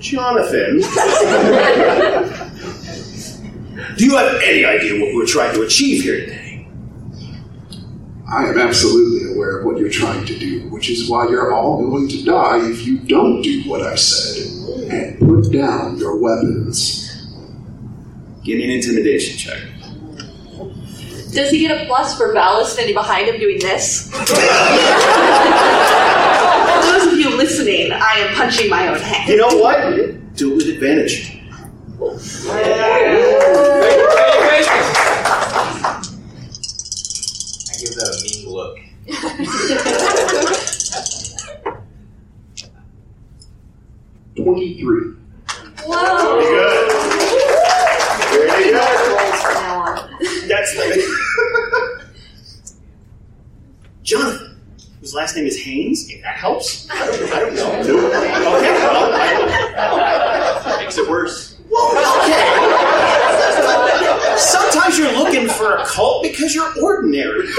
Jonathan. Do you have any idea what we're trying to achieve here today? I am absolutely aware of what you're trying to do, which is why you're all going to die if you don't do what I said and put down your weapons. Give me an intimidation check. Does he get a plus for Valis standing behind him doing this? for those of you listening, I am punching my own head. You know what? Do it with advantage. I give that a mean look. Twenty-three. Whoa. Very good. Very good. Rolls from now on. That's the. Jonathan, whose last name is Haynes, if that helps. I don't, I don't know. Okay, well, I, Makes it worse. well, okay. Sometimes you're looking for a cult because you're ordinary. You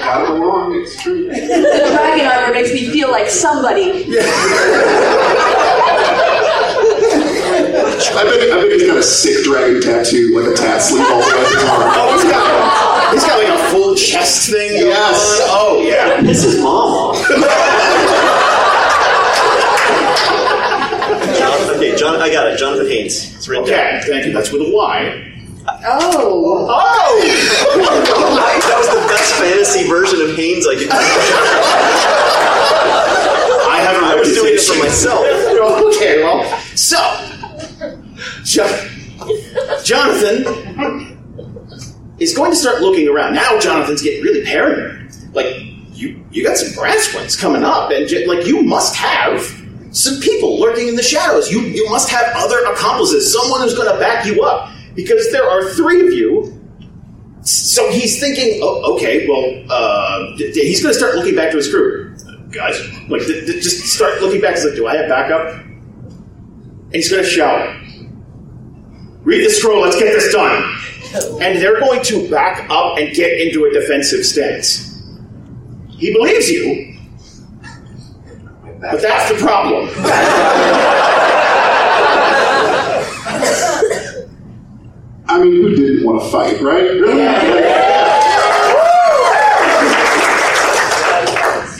got it along, it's true. The dragon armor makes me feel like somebody. I bet, I bet he's got a sick dragon tattoo, like a tat sleeve all the way his arm. Oh, he's got, he's got like a full chest thing. Yes. On. Oh, yeah. This is mom. Okay, John, I got it. Jonathan Haynes. It's written okay, down. thank you. That's with a Y. Oh! Oh! that was the best fantasy version of Haynes I could do. I haven't. I was doing it for myself. okay, well, so Jo- Jonathan is going to start looking around. Now Jonathan's getting really paranoid. Like you, you got some brass ones coming up, and like you must have some people lurking in the shadows. You you must have other accomplices, someone who's going to back you up, because there are three of you. So he's thinking, oh, okay, well, uh, d- d- he's going to start looking back to his crew. Guys, like, th- just start looking back. He's like, do I have backup? He's going to shout, read the scroll, let's get this done. And they're going to back up and get into a defensive stance. He believes you, but that's the problem. I mean, who didn't want to fight, right? Really?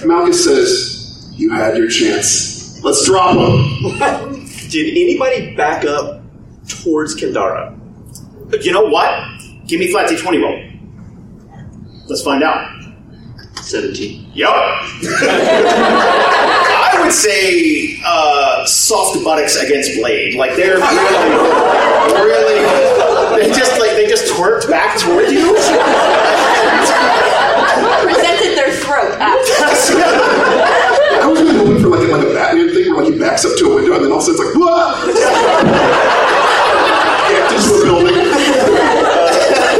Malchus says, You had your chance. Let's drop him. Did anybody back up towards Kendara? You know what? Give me flat D20 roll. Let's find out. 17. Yup. I would say uh, soft buttocks against blade. Like they're really, really. They just like they just twerked back toward you. Presented their throat after. I was really hoping for like, like backs up to a window and then all of a sudden it's like, what? yeah, into a building.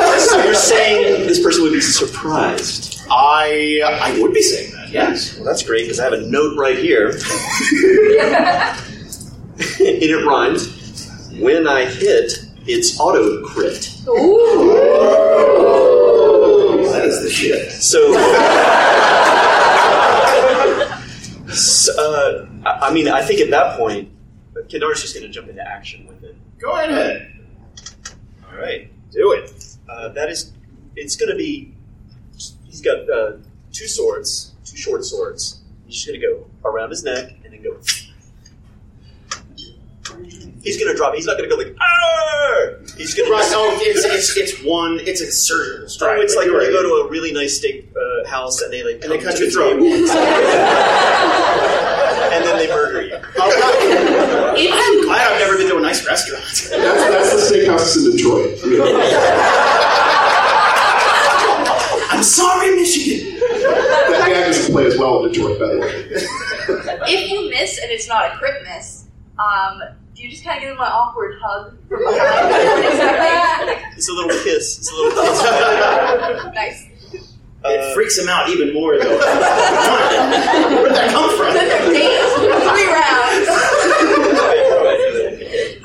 Uh, so you're saying this person would be surprised? I I would be saying that. Yes. Well, that's great because I have a note right here. and it rhymes. When I hit, it's auto crit. That is the shit. So, so, uh, I mean, I think at that point, Kendara's just going to jump into action with it. Go ahead. All right, do it. Uh, that is, it's going to be. He's got uh, two swords, two short swords. He's just going to go around his neck and then go. He's going to drop. He's not going to go like. Arr! He's going to. Right. Oh, it's, it's it's one. It's a surgical strike. Oh, it's like you're when you right. go to a really nice steak uh, house and they like And they cut to your the throat. and then they murder you. I'm glad I've never been to a nice restaurant. That's, that's the steakhouses in Detroit. I mean, I'm sorry, Michigan. that guy doesn't play as well in Detroit, by the way. If you miss and it's not a crit miss, um, do you just kind of give him an awkward hug from behind? It's a little kiss. It's a little kiss. nice. It freaks him out even more, though. Where'd that come from? Three rounds.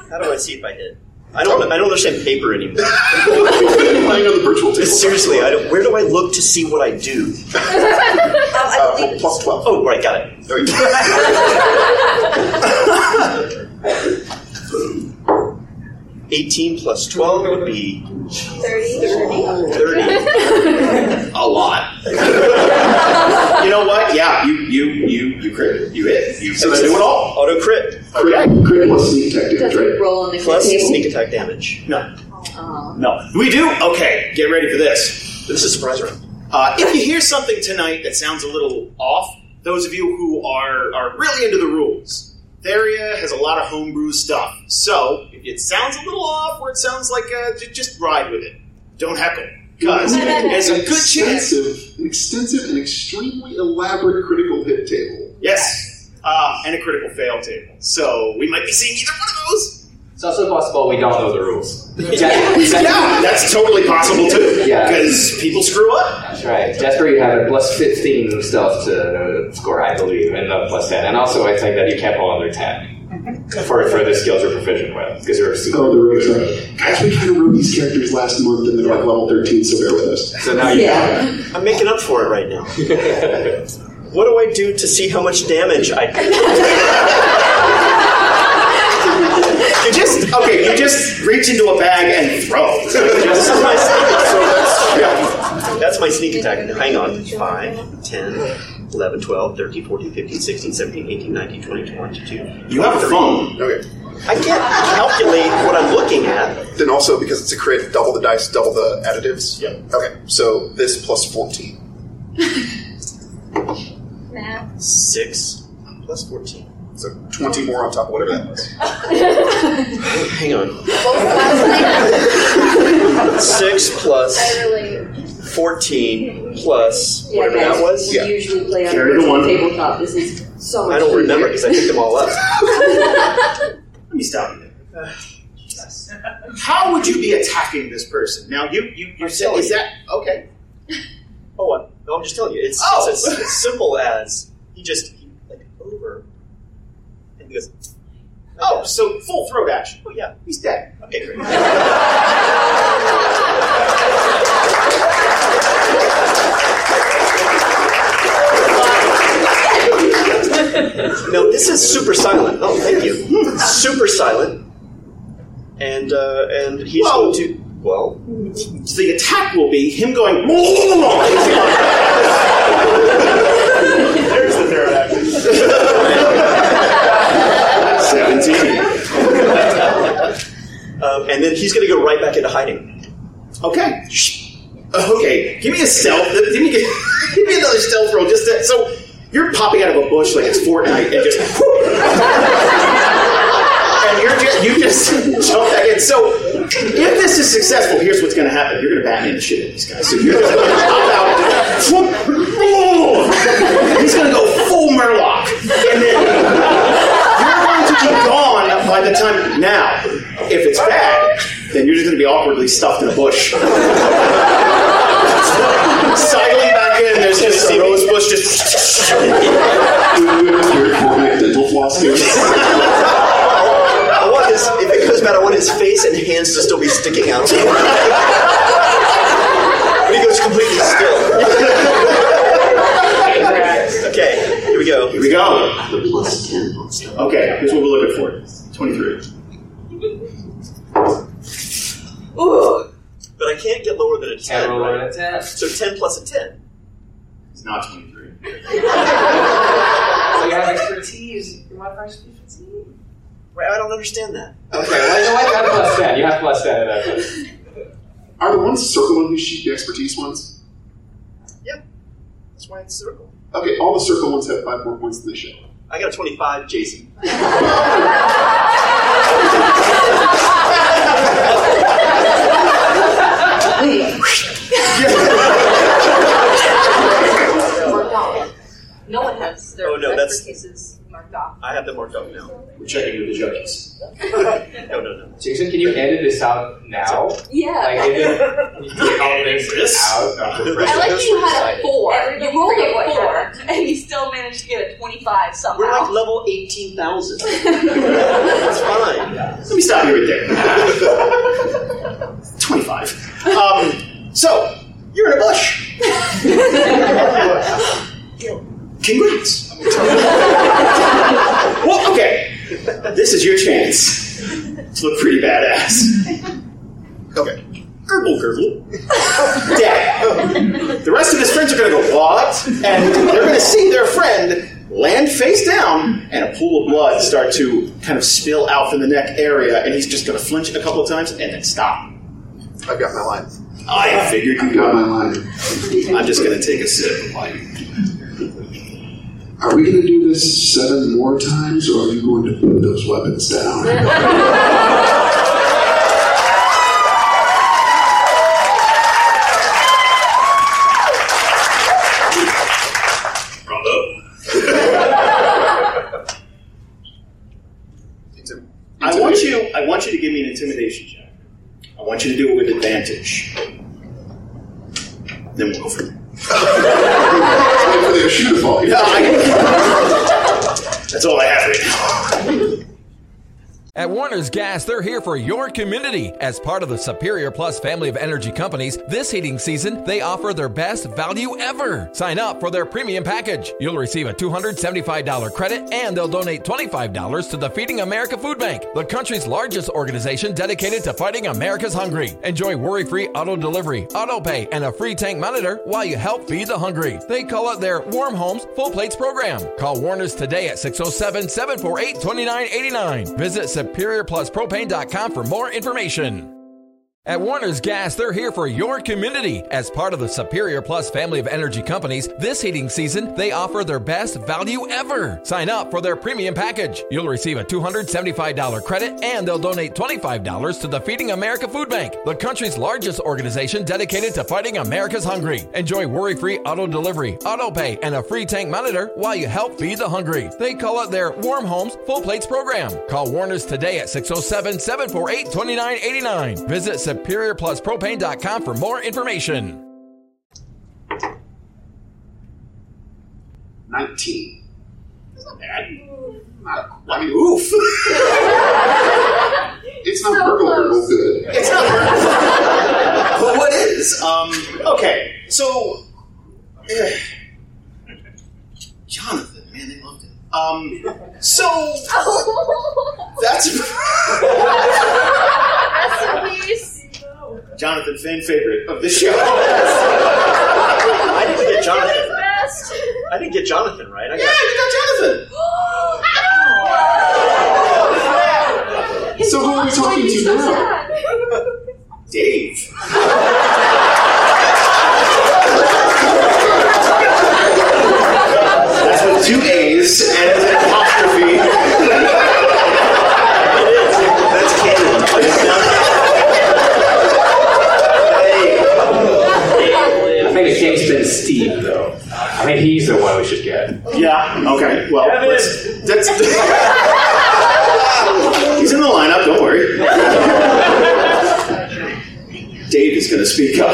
How do I see if I hit? I don't. I don't understand paper anymore. Playing on the virtual table. Seriously, I don't, where do I look to see what I do? Uh, plus 12. Oh, right, got it. There we go. 18 plus 12 would be 30. 30. A lot. you know what? Yeah, you you you you crit. You hit. You So so do it all. Auto crit. Crit, crit plus sneak attack damage, right? roll on the Plus table? sneak attack damage. No, Oh. no. We do. Okay, get ready for this. This is a surprise round. Uh, if you hear something tonight that sounds a little off, those of you who are are really into the rules, Theria has a lot of homebrew stuff. So if it sounds a little off, or it sounds like uh, j- just ride with it. Don't heckle, because there's a good chance. extensive, an extensive and extremely elaborate critical hit table. Yes, uh, and a critical fail table. So we might be seeing either one of those. It's also possible we don't know the rules. Yeah, that's totally possible too. Yeah. because people screw up. That's right. Jasper, you have a plus 15 stealth to uh, score, I believe, and a plus 10. And also, I think that you can't roll under 10 for, for the skills you're proficient with, because you're a super. Oh, the rogues are. Guys, we kind of wrote these characters last month and they're like level 13, so bear with us. So now you Yeah. I'm making up for it right now. what do I do to see how much damage I You just okay. You just reach into a bag and throw. So just, is my sneak so that's yeah. That's my sneak attack. Hang on. 5, 10, 11, 12, 13, 14, 15, 16, 17, 18, 19, 20, 22. You have a phone. Okay. I can't calculate what I'm looking at. Then also because it's a crit, double the dice, double the additives. Yep. Okay, so this plus fourteen. Math. Six plus fourteen. So twenty more on top of whatever that was. Hang on. Six plus fourteen plus Yeah, whatever guys, that was. we usually play on Carry the one. tabletop. This is so much I don't easier. remember because I picked them all up. Let me stop you there. How would you be attacking this person? Now, you you, you said is that okay? Oh, what? No, I'm just telling you. It's, Oh. it's as as simple as he just he, like over and he goes. Oh, so full throat action. Oh yeah, he's dead. Okay, great. no, this is super silent. Oh, thank you. Super silent. And uh, and he's going to well. The attack will be him going. There's the third action. Um, and then he's going to go right back into hiding. Okay. Okay. Give me a stealth. Give me, give me another stealth roll. Just to, so you're popping out of a bush like it's Fortnite and just. and you're just you just jump back in. So if this is successful, here's what's going to happen. You're going to Batman the shit out these guys. So you're going to pop out. He's going to go full Murloc, and then you're going to be gone by the time. Now, if it's bad, then you're just going to be awkwardly stuffed in a bush. Sidling back in, there's just a rose bush just. Your Fortnite dental floss. I want his, if it goes bad, I want his face and hands to still be sticking out. But he goes completely still. okay, here we go. Here we go. Plus 10 on. Okay, here's what we're looking for 23. Ooh. But I can't get lower than a 10. Can't right? over a 10. So 10 plus a 10. It's not 23. Oh, you have expertise. You want expertise? Right, I don't understand that. Okay, well, you know what? You have plus 10. You have plus 10 in that case. Are the ones circle on these sheet the expertise ones? Yep. That's why it's circle. Okay, all the circle ones have five more points than they show. I got a 25, Jason. No one has their Oh, no, that's- expertises marked off. I have them marked up now. We're checking with the judges. No, no, no. Jason, can you edit this out now? Yeah. Like, edit, can you take all this out of the I like that you had a four. You rolled a what four, and you still managed to get a twenty-five somehow. We're like level 18,000. That's fine. Let me stop you right there. 25. Um, so, you're in a bush. Congrats. well, okay. This is your chance to look pretty badass. Okay. Gurgle, gurgle. Dead. The rest of his friends are going to go, what? And they're going to see their friend land face down and a pool of blood start to kind of spill out from the neck area, and he's just going to flinch a couple of times and then stop. I've got my line. I figured you got my line. I'm just going to take a sip of wine. Are we going to do this seven more times, or are you going to put those weapons down? Bravo. Intim- I want you. I want you to give me an intimidation check. I want you to do it with advantage. Warner's Gas, they're here for your community. As part of the Superior Plus family of energy companies, this heating season, they offer their best value ever. Sign up for their premium package. You'll receive a $275 credit and they'll donate $25 to the Feeding America Food Bank, the country's largest organization dedicated to fighting America's hungry. Enjoy worry free auto delivery, auto pay, and a free tank monitor while you help feed the hungry. They call it their Warm Homes Full Plates program. Call Warner's today at 607 748 2989. Visit SuperiorPlusPropane.com for more information. At Warner's Gas, they're here for your community. As part of the Superior Plus family of energy companies, this heating season, they offer their best value ever. Sign up for their premium package. You'll receive a $275 credit and they'll donate $25 to the Feeding America Food Bank, the country's largest organization dedicated to fighting America's hungry. Enjoy worry free auto delivery, auto pay, and a free tank monitor while you help feed the hungry. They call it their Warm Homes Full Plates program. Call Warner's today at 607 748 2989. Visit SuperiorPlusPropane.com for more information. 19. That's not bad. Not, I mean, oof. it's not burglary good. It's not burglary. but what is? Um, okay, so. eh, Jonathan, man, they loved it. Um, so. That's. Jonathan, fan favorite of the show. I didn't get Jonathan. I didn't get Jonathan right. I Yeah, got you got Jonathan. So who are we talking to now? Dave. That's with two A's and an I think it came to Steve, though. I think he's the one we should get. Yeah. Okay. Well, let's, that's. He's in the lineup. Don't worry. Dave is going to speak up.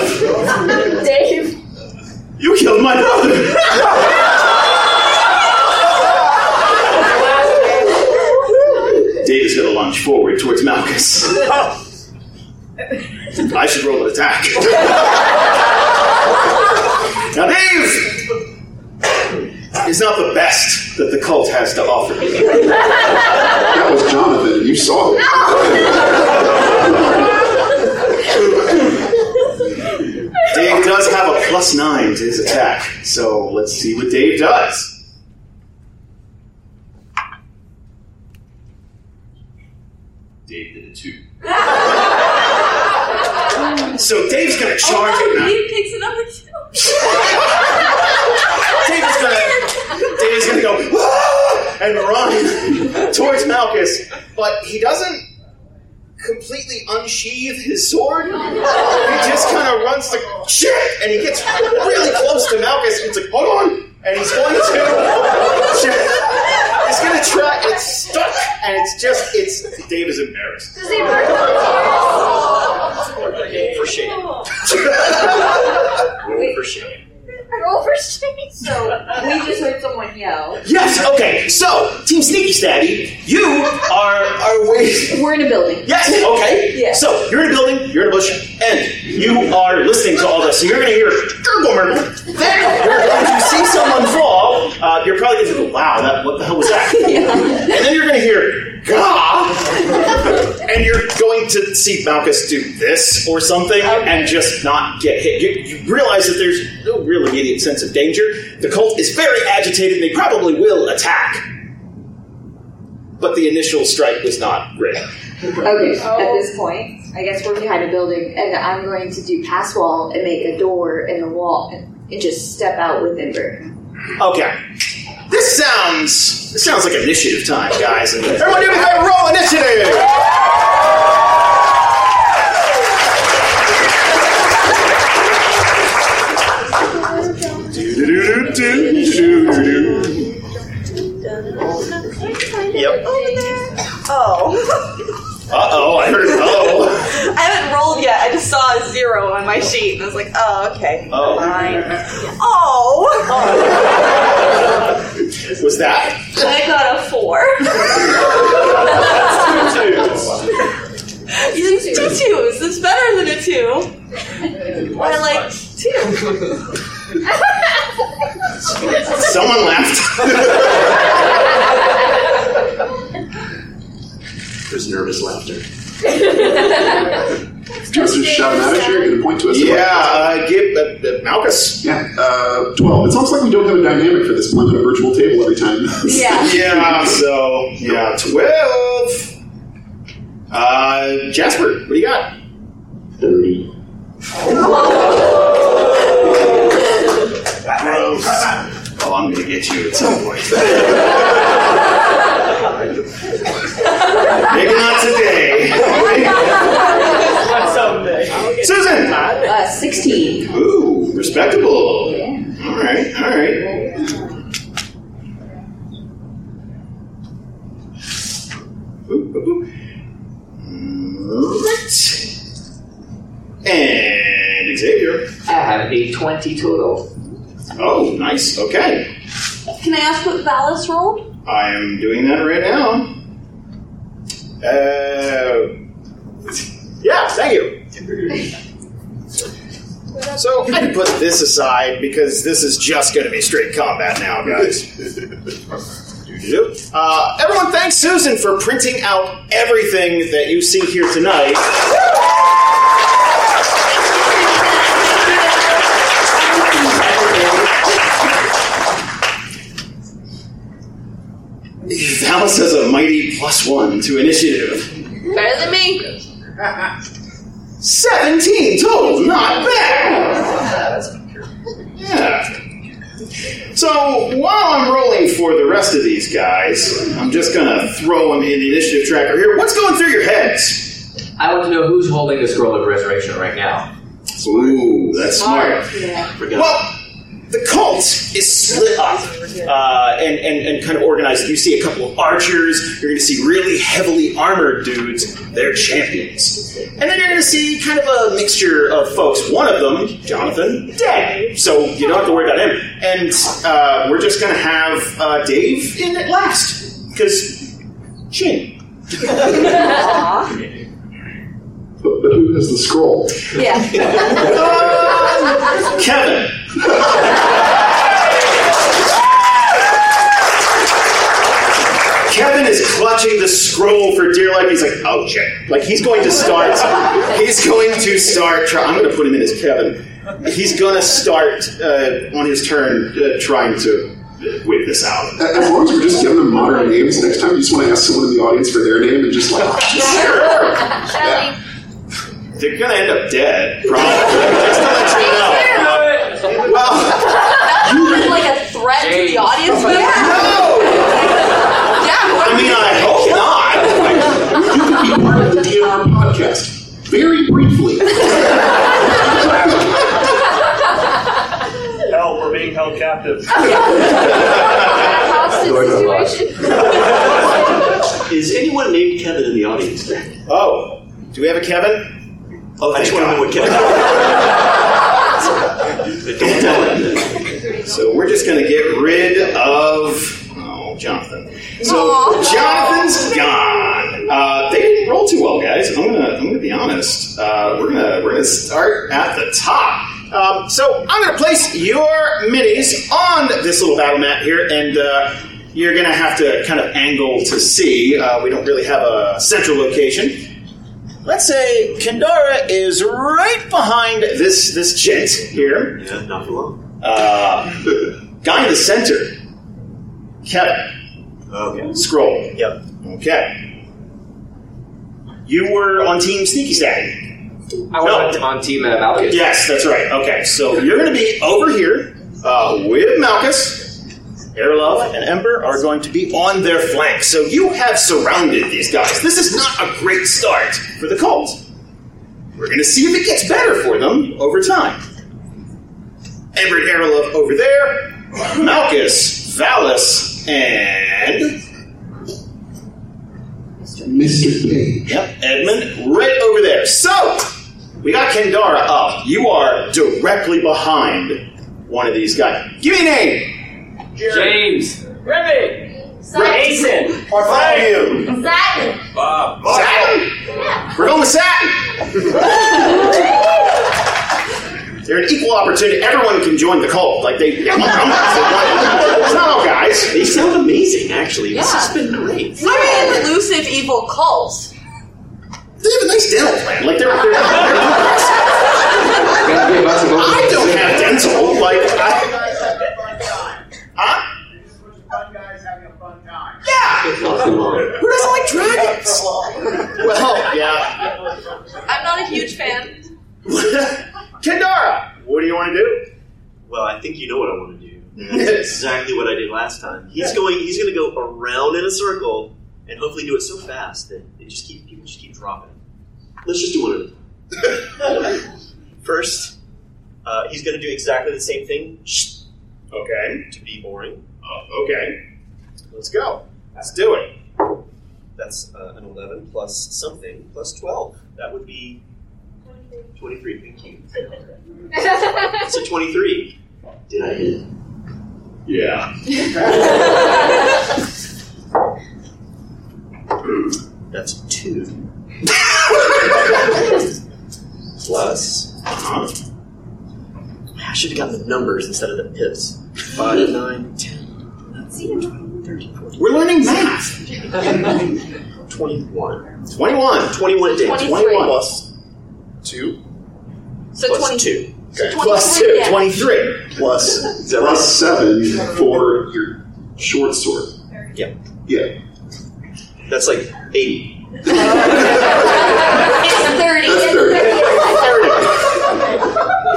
Dave. You killed my brother. Dave is going to lunge forward towards Malchus. Oh. I should roll an attack. now, Dave is not the best that the cult has to offer. That was Jonathan. You saw it. Dave does have a plus nine to his attack, so let's see what Dave does. Dave did a two. So Dave's gonna charge oh, it no, now. he picks a number two. Dave's gonna Dave's gonna go "Ah!" and run towards Malchus, but he doesn't completely unsheath his sword. He just kind of runs like shit, and he gets really close to Malchus. And it's like, hold on, and he's going to. Shit. He's gonna try. It's stuck, and it's just it's. Dave is embarrassed. Does he work For shame. Oh. For shame. Roll. So we just heard someone yell. Yes. Okay. So, Team Sneaky Stabby, you are are waiting. We're in a building. Yes. Okay. Yeah. So you're in a building, you're in a bush, and you are listening to all this. So you're going to hear gurgle murgle. Then you're going to see someone fall. Uh, you're probably going to go, "Wow, that what the hell was that?" And then you're going to hear "Gah," and you're going to see Malchus do this or something and just not get hit. You, you realize that there's no real immediate sense of danger. The cult is very agitated. and They probably will attack. But the initial strike was not great. Okay, at oh. this point, I guess we're behind a building, and I'm going to do pass wall and make a door in the wall and, and just step out with Ember. Okay. This sounds this sounds like initiative time, guys. And everyone do me a roll initiative! Yep. Oh. Uh oh, I heard oh. I haven't rolled yet. I just saw a zero on my sheet, and I was like, oh, okay. Oh. Fine. Oh. Was that? I got a four. You think two twos. It's better than a two. I like two. Someone laughed. There's nervous laughter. Do you want to just shout him out at you? You're going to point to us? yeah, uh, give uh, uh, Malchus. Yeah, uh, 12. It's almost like we don't have a dynamic for this playing on a virtual table every time. Yeah. Yeah, so yeah, twelve. Uh, Jasper, what do you got? 30. Gross. Oh, I'm gonna get you at some point. Maybe not today. Someday. Susan! Uh, 16. Ooh, respectable. Yeah. All right, all right. Ooh, ooh, ooh. And Xavier. I have a 20 total. Oh, nice. Okay. Can I ask what Valis rolled? I am doing that right now. Uh, yeah, thank you. So I can put this aside because this is just going to be straight combat now, guys. Uh, everyone, thanks Susan for printing out everything that you see here tonight. Valis has a mighty plus one to initiative. Better than me. 17 total, not bad. Yeah. So while I'm rolling for the rest of these guys, I'm just gonna throw them in the initiative tracker here. What's going through your heads? I want to know who's holding the scroll of resurrection right now. Ooh, that's smart. Yeah. Well, the cult is split up uh, and, and, and kind of organized. You see a couple of archers. You're going to see really heavily armored dudes. They're champions. And then you're going to see kind of a mixture of folks. One of them, Jonathan, dead. So you don't have to worry about him. And uh, we're just going to have uh, Dave in at last. Because chin. But, but who has the scroll? Yeah. Uh, Kevin. Kevin is clutching the scroll for dear life. He's like, oh shit. Like he's going to start. He's going to start. Try, I'm going to put him in as Kevin. He's going to start uh, on his turn uh, trying to whip this out. As long as we're just giving them modern names, next time you just want to ask someone in the audience for their name and just like, Sure. Shelly. They're going to end up dead, probably. Just to let you know. Well, That's like a threat to the audience. Yeah. no. Yeah. I mean, I hope not. you could be part of the D&R podcast. Very briefly. Help, we're being held captive. Hostage situation. Is anyone named Kevin in the audience? Oh, do we have a Kevin? Oh, I just thank want to know what Kevin. Don't tell him. So we're just going to get rid of oh Jonathan. So Aw. Jonathan's gone. Uh, they didn't roll too well, guys. I'm gonna I'm gonna be honest. Uh, we're gonna we're gonna start at the top. Um, so I'm gonna place your minis on this little battle mat here, and uh, you're gonna have to kind of angle to see. Uh, we don't really have a central location. Let's say Kendara is right behind this this gent here. Yeah, not for long. Uh, guy in the center, Kevin. Okay. Scroll. Yep. Okay. You were on Team Sneaky Stack. I was on, on team uh, Malchus. Yes, that's right. Okay, so you're going to be over here uh, with Malchus. Aralove and Ember are going to be on their flank. So you have surrounded these guys. This is not a great start for the cult. We're going to see if it gets better for them over time. Ember and Aralove over there. Malchus, Valis, and Mr. Paige. Yep, Edmund, right over there. So, we got Kendara up. You are directly behind one of these guys. Give me a name. James. Remy! Satin. Bartholomew. Satin. Satin. We're going with Satin. They're an equal opportunity. Everyone can join the cult. Like they, it's not all guys. They sound amazing, actually. This has been great. What Very elusive evil cult. They have a nice dental plan. Like they're. they're, they're Gotta give us a vote. I don't have dental. Like I. Huh? Yeah. Not for long. Who doesn't like like dragons. well, yeah. I'm not a huge fan. Kendara, what do you want to do? Well, I think you know what I want to do. And That's exactly what I did last time. He's going. He's going to go around in a circle and hopefully do it so fast that it just keep people just keep dropping. Let's just do one at a time. First, uh, he's going to do exactly the same thing. Okay. To be boring. Oh, okay. Let's go. Let's do it. That's uh, an 11 plus something plus 12. That would be 23. Thank you. So 23. Did I hit it? Yeah. That's two. Plus. I should have gotten the numbers instead of the pips. 5, 9, 10, 13, 14. We're learning math. 21. 21. 21 damage. 23. 21 plus 2. So Plus 22. 2. So Okay. Plus 2. 23, yeah. 23. Plus Is that plus right? seven for your short sword. Yeah. Yeah. That's like 80. It's 30. That's It's 30.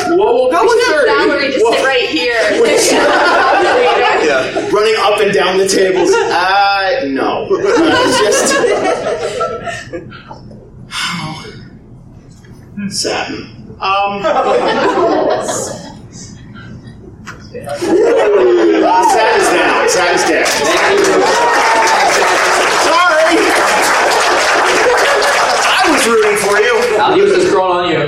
30. Well, we'll go We with should have 30. Valerie just Well, sit right here. Yeah. Running up and down the tables. Uh, no. Just. Satin. Um. uh, Satin's down. Satin's dead. Sorry. I was rooting for you. I'll use the scroll on you.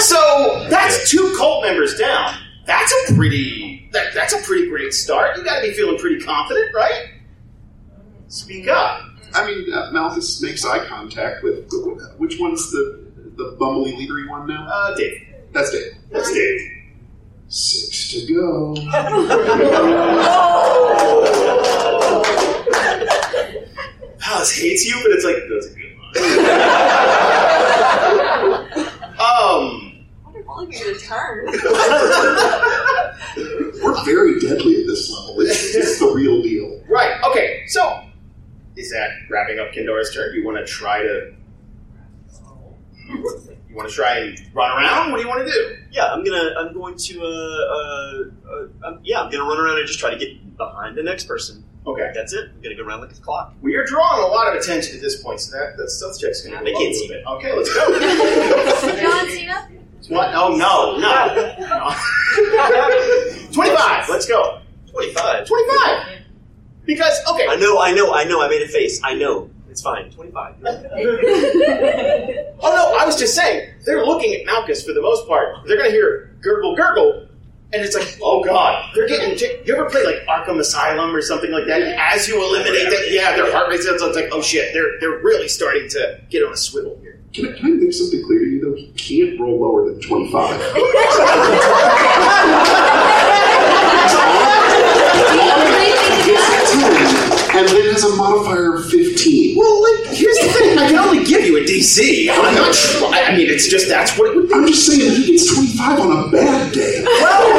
So that's two cult members down. That's a pretty that, that's a pretty great start. You got to be feeling pretty confident, right? Speak up. I mean, uh, Malchus makes eye contact with which one's the the bumbly leadery one now? Uh, Dave. That's Dave. That's Dave. Six to go. Palace hates you, but it's like that's a good one. um. Wonder if I'll give you a turn. We're very deadly at this level. It's, it's the real deal. Right. Okay. So, is that wrapping up Kendara's turn? You want to try to? You want to try and run around? What do you want to do? Yeah, I'm gonna. I'm going to. Uh, uh, uh, um, yeah, I'm gonna run around and just try to get behind the next person. Okay. That's it. I'm gonna go around like a clock. We are drawing a lot of attention at this point, so that, that stealth check's going to They be can't little see bit. Okay, let's go. John Cena? What? Oh no, no. no. Twenty-five. Let's go. Twenty-five. Twenty-five. Because okay, I know, I know, I know. I made a face. I know. It's fine. Twenty-five. oh no, I was just saying they're looking at Malchus for the most part. They're gonna hear gurgle, gurgle, and it's like, oh god, they're getting. J- you ever play like Arkham Asylum or something like that? And as you eliminate yeah, their heart rate sounds like, oh shit, they're they're really starting to get on a swivel here. Can I, can I make something clear to you though? He can't roll lower than twenty-five. and then has a modifier of 15. Well, like, here's the thing. I can only give you a DC. I'm not sure. I mean, it's just that's what it would be. I'm just saying, he gets 25 on a bad day. Well,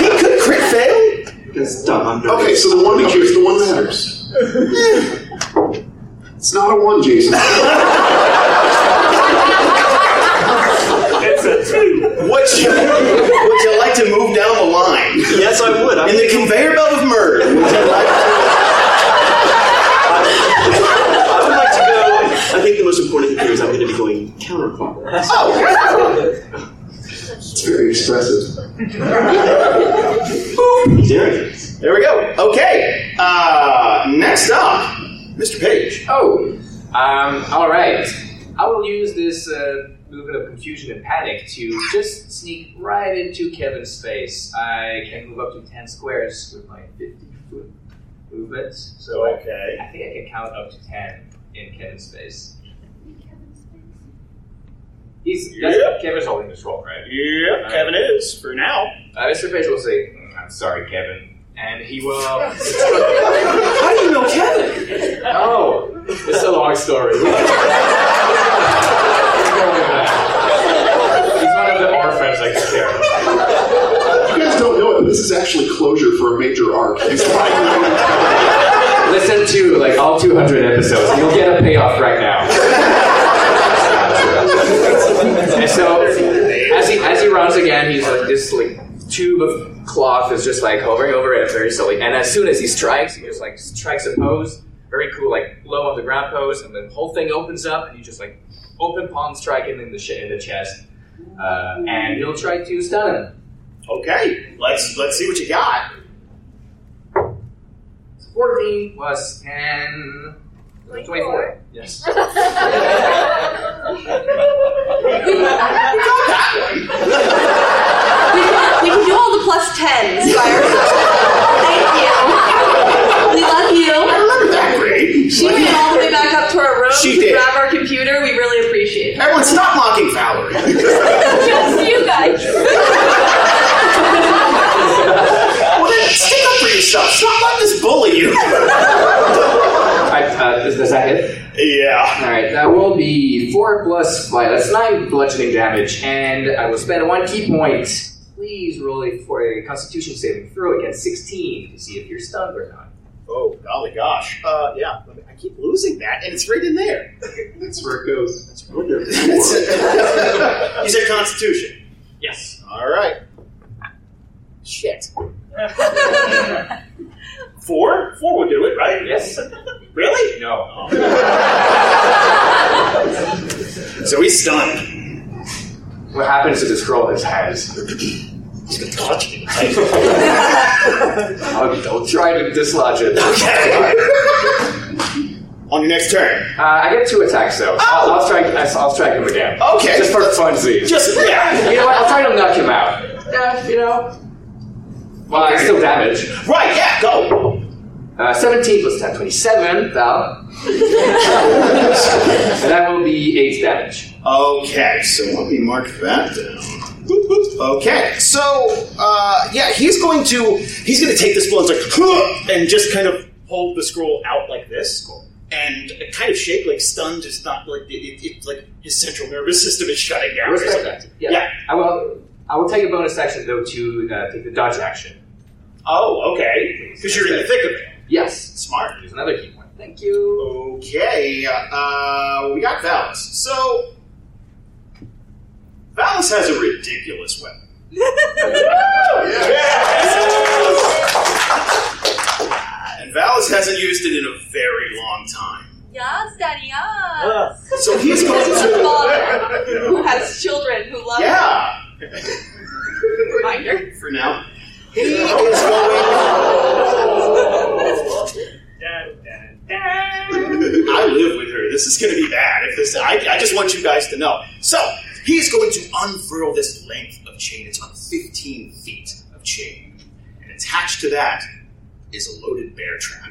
he could crit fail. That's dumb. Under- okay, so the one that cures, the one that matters. it's not a one, Jason. would you, would you like to move down the line? Yes, I would. I and the conveyor belt of murder? Would you like? I would like to go. I think the most important thing here is I'm going to be going counterclockwise. Oh, It's very expressive. He's arrogant. there we go. Okay. Uh, next up, Mr. Paige. Oh, um, all right. I will use this uh, movement of confusion and panic to just sneak right into Kevin's space. I can move up to 10 squares with my 50 foot movement. So I- Okay. I think I can count up to 10 in Kevin's space. He's that's, Yep. Kevin's holding the scroll, right? Yep, Kevin is for now. Uh, Mr. Paige will say, "Mm, "I'm sorry, Kevin," and he will. How do you know Kevin? Oh, it's a long story. He's one of the orphans I care of. You guys don't know it, but this is actually closure for a major arc. Listen to like all 200 episodes. You'll get a payoff right now. and so as he as he runs again, he's like this like tube of cloth is just like hovering over it very slowly. And as soon as he strikes, he just like strikes a pose, very cool, like low on the ground pose, and the whole thing opens up, and you just like open palm strike him in the sh- in the chest, uh, and he'll try to stun him. Okay, let's let's see what you got. So 14 plus 10. 24. Yes. we, can, we can do all the plus tens by ourselves. Thank you. We love you. That great. She ran all the way back up to our room She to did. grab our computer. We really appreciate it. Everyone, stop mocking Valerie. Just you guys. well, then stick up for yourself. Stop letting this bully you. I, uh, does, does that hit? Yeah. Alright, that will be 4 plus 5. That's 9 bludgeoning damage, and I will spend 1 key point. Please roll a, for a constitution saving throw against 16 to see if you're stunned or not. Oh, golly gosh. Uh, yeah, I keep losing that, and it's right in there. That's where it goes. That's what they're You said Constitution. Yes. All right. Shit. Four? Four would do it, right? Yes. Really? No. So he's stunned. What happens to the scroll his hands? He's gonna touch me. I'll, I'll try to dislodge it. Okay. On your next turn. Uh, I get two attacks though. I'll, I'll strike. I'll strike him again. Okay. Just for funsies. Just- yeah. You know what? I'll try to knock him out. Yeah. You know. Well, it's still damage. Right, yeah, go. Uh, 17 plus 10, 27, Val. and that will be 8 damage. Okay, so let me mark that down. Okay, so uh, yeah, he's going to he's going to take this blow and like "Huh!" and just kind of hold the scroll out like this, and kind of shake like stunned, just not like it, it, it's like his central nervous system is shutting down. Respect that. Yeah. I will. I will take a bonus action though to uh, take the dodge action. Oh, okay, because you're in the thick of it. Yes. Smart. There's another key point. Thank you. Okay, uh, we got Valis. So Valis has a ridiculous weapon. And Valis hasn't used it in a very long time. Yes, Daddy, yes. So he's going This is a to. father who has children who love Yeah, him. Reminder. for now. He is going. I live with her. This is going to be bad. If this, I, I just want you guys to know. So he's going to unfurl this length of chain. It's on 15 feet of chain, and attached to that is a loaded bear trap.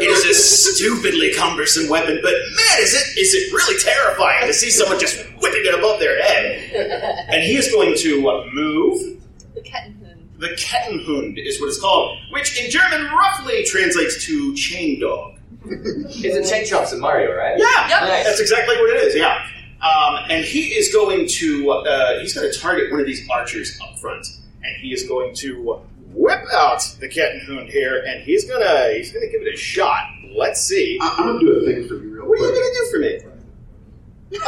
It is a stupidly cumbersome weapon, but man, is it is it really terrifying to see someone just whipping it above their head. And he is going to uh, move. The Kettenhund. The Kettenhund is what it's called, which in German roughly translates to chain dog. It's a chain chomps in Mario, right? Yeah, Nice. that's exactly what it is. Yeah, um, and he is going to uh, he's going to target one of these archers up front, and he is going to whip out the Kettenhund here, and he's gonna he's gonna give it a shot. Let's see. I- I'm gonna do a thing for you real What are you gonna do for me? Oh!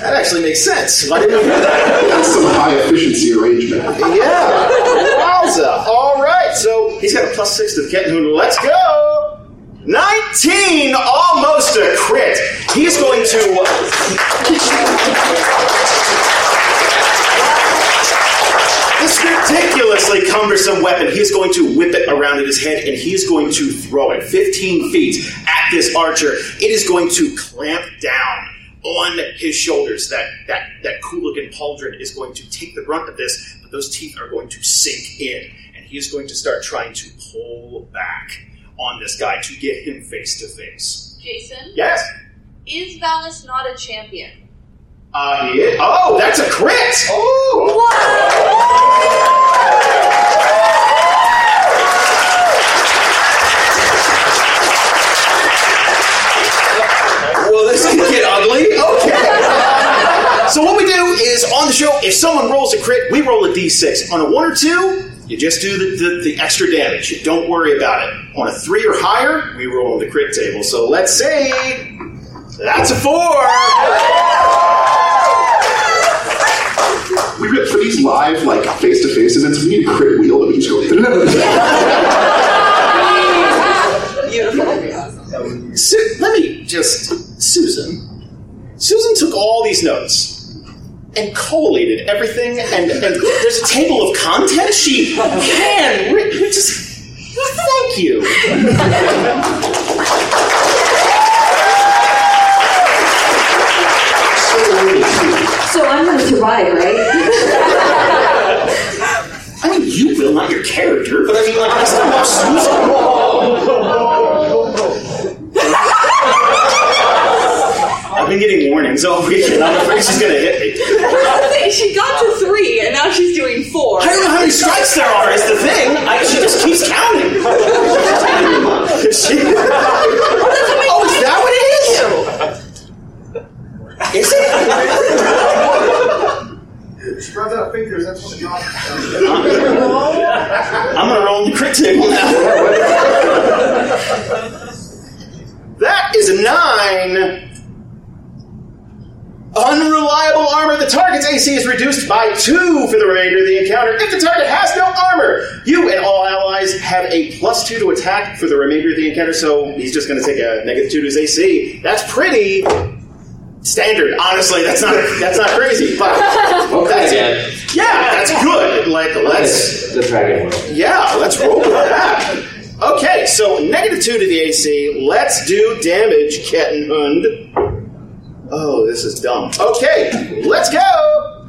that actually makes sense. Why didn't know that. That's some high efficiency arrangement. Yeah. Wowza. All right. So he's got a plus six to the Kettenhund. Let's go. 19, almost a crit. He's going to. Uh, This ridiculously cumbersome weapon, He is going to whip it around in his head and he is going to throw it 15 feet at this archer. It is going to clamp down on his shoulders. That that that Cooligan pauldron is going to take the brunt of this, but those teeth are going to sink in, and he is going to start trying to pull back on this guy to get him face to face. Jason, Yes. is Valis not a champion? Uh, he is. Oh, that's a crit! Well, this get ugly. Okay. So what we do is on the show, if someone rolls a crit, we roll a d6. On a one or two, You just do the, the, the extra damage. You don't worry about it. On a three or higher, we roll on the crit table. So let's say that's a four. We for these live, like face to face events, we need a crit wheel that we just go. Su- let me just, Susan. Susan took all these notes and collated everything, and, and there's a table of contents. She hand written. Just thank you. So I'm going to survive, right? I mean, you not your character, but I mean, like, I still have Susan. I've been getting warnings all weekend. I'm afraid she's gonna hit me. she got to three, and now she's doing four. I don't know how many strikes there are. Is the thing? I, she just keeps counting. She- oh, is that what it is? Is it? Out fingers. That's what not. I'm gonna roll the crit table now. that is a nine. Unreliable armor. The target's AC is reduced by two for the remainder of the encounter. If the target has no armor, you and all allies have a plus two to attack for the remainder of the encounter. So he's just going to take a negative two to his AC. That's pretty standard. Honestly, that's not that's not crazy, but that's man. Yeah, that's good. Like let's the dragon yeah, let's roll with that. Okay, so negative two to the AC. Let's do damage, Kettenhund. Oh, this is dumb. Okay, let's go.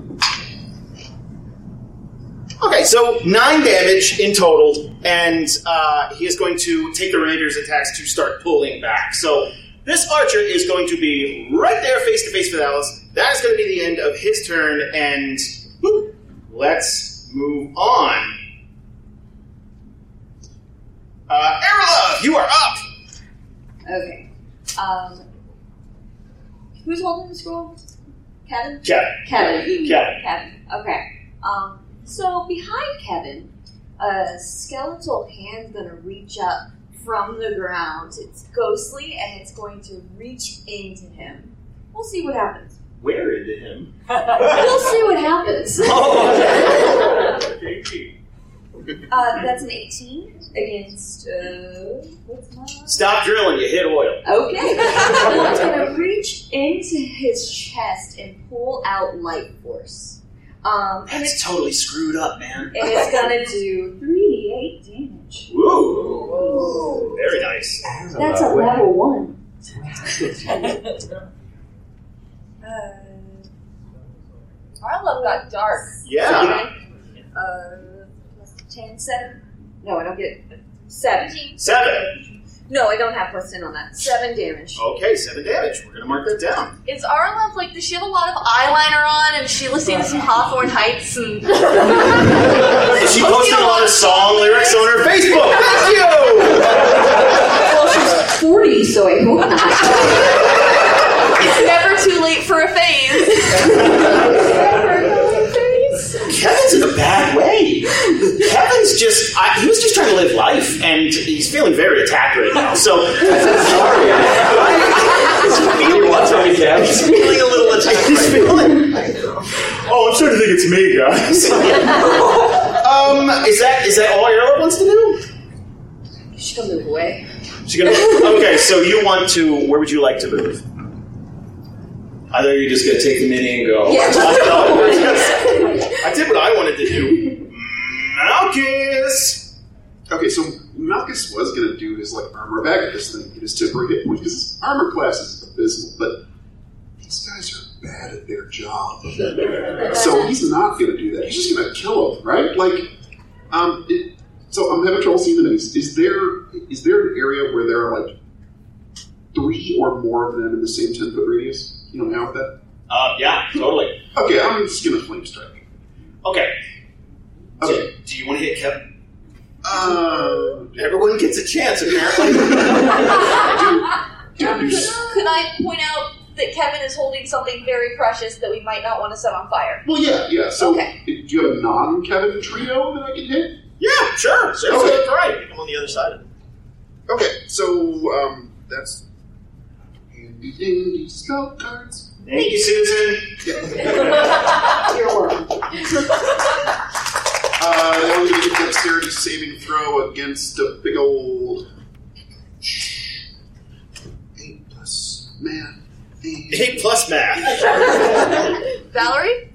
Okay, so nine damage in total, and uh, he is going to take the Raider's attacks to start pulling back. So this archer is going to be right there, face to face with Valis. That is going to be the end of his turn, and whew, let's move on. Uh, you are up. Okay. Um, who's holding the scroll? Kevin? Kevin. Kevin. Kevin. Kevin. Okay. Um, so behind Kevin, a skeletal hand's gonna reach up from the ground. It's ghostly and it's going to reach into him. We'll see what happens. Where into him? We'll see what happens. Oh. uh, that's an 18 against. Uh, what's my. Stop drilling, you hit oil. Okay. it's gonna reach into his chest and pull out light force. Um, and That's it's totally screwed up, man. and it's gonna do three d eight damage. Woo! Very nice. That's a level one. Uh, Aralove got dark. Yeah. uh, plus 10, 7. No, I don't get 7. Seven. No, I don't have plus 10 on that. 7 damage. Okay, seven damage. We're gonna mark that down. Is our like? Does she have a lot of eyeliner on, and is she listening to some Hawthorne Heights and? Is she posting a lot of song lyrics on her Facebook? Thank you. Well, she's 40, so I hope not. It's never too late for a phase. Kevin's in a bad way. Kevin's just, I, he was just trying to live life, and he's feeling very attacked right now. So, sorry. He's feeling, wants to be He's feeling a little attacked. He's feeling, oh, I'm starting to think it's me, guys. um, is that, is that all Arla wants to do? She's gonna move away. She's gonna, okay, so you want to, where would you like to move? I thought you were just gonna take the mini and go. Yeah. I did what I wanted to do. Malchus! Okay, so Malchus was going to do his like armor back at this thing, his temporary hit point, because his armor class is abysmal, but these guys are bad at their job. so he's not going to do that. He's just going to kill them, right? Like, um, it, so I'm having trouble seeing the names. Is there is there an area where there are like three or more of them in the same ten foot radius? You know how with that? Uh, yeah, totally. Okay, I'm just going to flame strike. Okay. Okay. So, do you want to hit Kevin? Uh, Everyone gets a chance, apparently. Could I point out that Kevin is holding something very precious that we might not want to set on fire? well, yeah, yeah. So, Okay. do you have a non-Kevin trio that I can hit? Yeah, sure. Okay. Serves you right. I'm on the other side of it. Okay, so um, that's handy dandy spell cards. Thank you, Susan. You're welcome. Uh, they only get a dexterity saving throw against a big old eight plus math. Eight plus math. Valerie?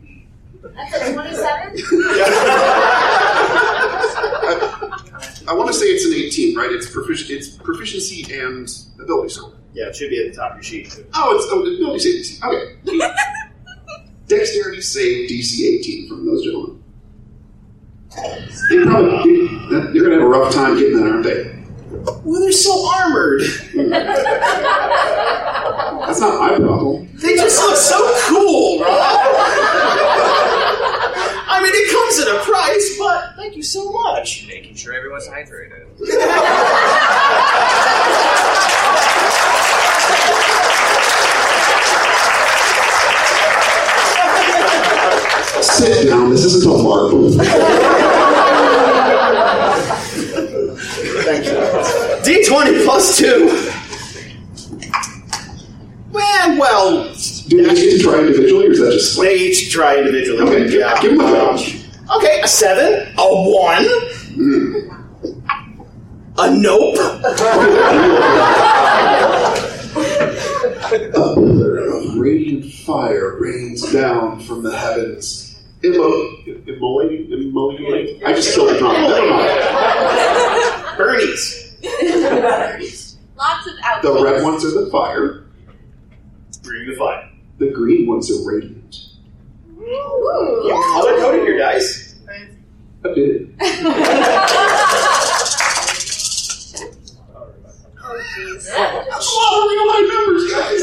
That's a 27? I want to say it's an 18, right? It's profici- It's proficiency and ability score. Yeah, it should be at the top of your sheet. Oh, it's oh, ability save DC. Okay. Dexterity save DC 18 from those gentlemen. They probably they're going to have a rough time getting that, aren't they? Well, they're so armored. That's not my problem. They just look so cool, Rob. I mean, it comes at a price, but thank you so much. Making sure everyone's hydrated. Sit down. This isn't a LARP. Thank you. D20 plus two. Man, well, Do they get to try individually, or is that just they each try individually. Okay, give- yeah. give 'em a Um, okay, a seven, a one, a nope. A pillar of radiant fire rains down from the heavens. Immo- immolating? Immolating? I just killed the drum. Never mind. Bernie's. Lots of outfits. The red ones are the fire. Bring the fire. The green ones are radiant. Ooh. Color coded your dice. I did. Jeez. That's a lot of real high numbers, guys.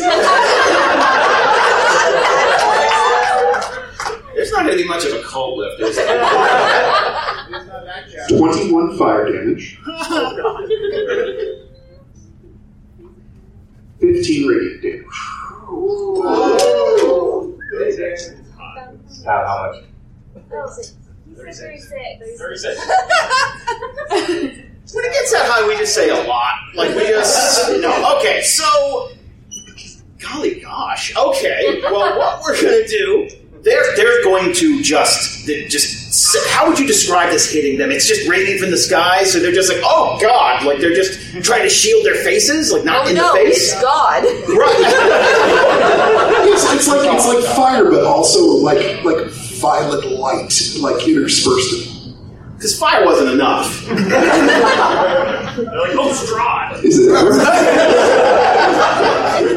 There's not going to be much of a cult left, is there? 21 fire damage. 15 radiant damage. How, how much? Oh, you said 36. 36. When it gets that high, we just say a lot. Like we just no. Okay, so golly gosh. Okay, well, what we're gonna do? They're they're going to just just. How would you describe this hitting them? It's just raining from the sky, so they're just like, oh god, like they're just trying to shield their faces, like not Oh in no, the face. it's God. It's, it's like it's like fire, but also like like violet light, like interspersed. Because fire wasn't enough. They're like, oh, straw. Is it?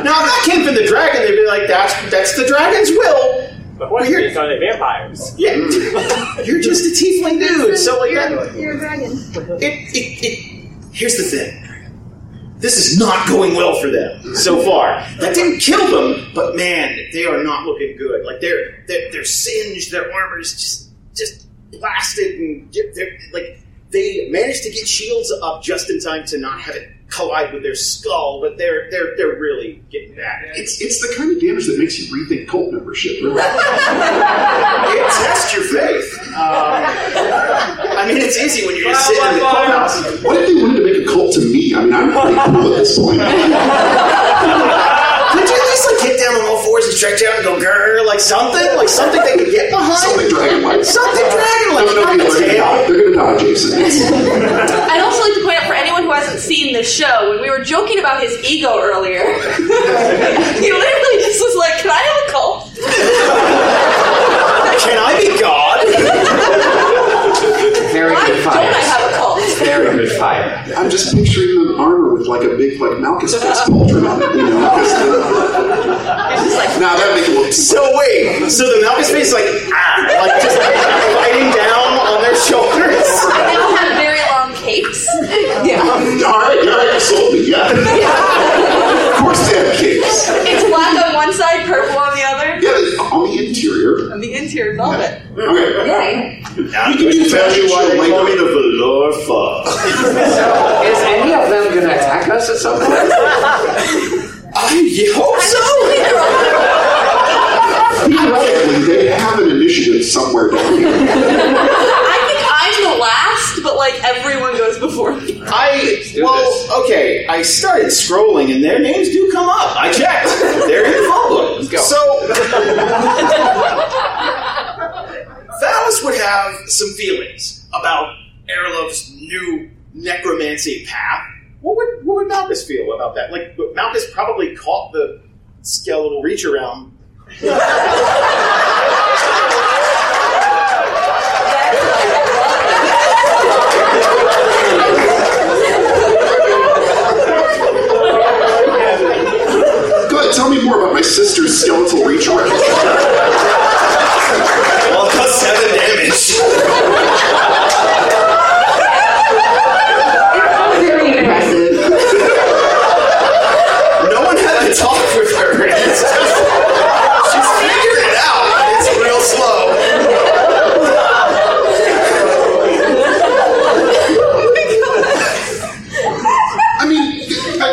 now, if that came from the dragon, they'd be like, "That's that's the dragon's will." But what You're- are they vampires? Yeah, hmm. you're just a tiefling dude. So like that. You're a dragon. It, it, it, here's the thing. This is not going well for them so far. That didn't kill them, but man, they are not looking good. Like they're they're, they're singed. Their armor is just just blasted, and get- they're like they managed to get shields up just in time to not have it collide with their skull. But they're they're they're really getting bad. It's it's the kind of damage that makes you rethink cult membership. Really. it tests your faith. Um, I mean, it's easy when you're just sitting in the clubhouse. What if they wanted to make a cult to me? I mean, I'm pretty cool at this point. Could you at least like get down on all fours and stretch out and go grrr, like something, like something they could get behind? Something dragon-like. Something dragon-like. No, no, not no, the they're, tail. gonna, they're gonna die, Jason. I'd also like to point out for anyone who hasn't seen the show, when we were joking about his ego earlier, he literally just was like, "Can I have a cult?" Can I be God? Very Why good don't Very good fire. I'm just picturing them armor with like a big like Malchus fist pauldron on it, you know? 'cause the- now that make it look So wait, so the Malchus face is like ah, like just biting down on their shoulders. They all have very long capes. Yeah. all right, all right, you sold me. Yeah. of course they have capes. It's black on one side, purple on the other. Yeah, on the interior. On the interior, velvet. Okay. Yeah. Now I'm going to tell you why they call me the Velour Fuck. Is any of them going to attack us at some point? I hope so. Theoretically, they have an initiative somewhere down here. I think I'm the last, but like everyone goes before me. I well, okay. I started scrolling, and their names do come up. I checked; they're in the phone book. Let's go. So, Valis would have some feelings about Aralove's new necromancy path. What would what would Malchus feel about that? Like Malchus probably caught the skeletal reach around. Tell me more about my sister's skeletal reach around. Well, it does seven damage. Very impressive. No one had to talk with her. Just, she's figured it out. It's real slow. I mean,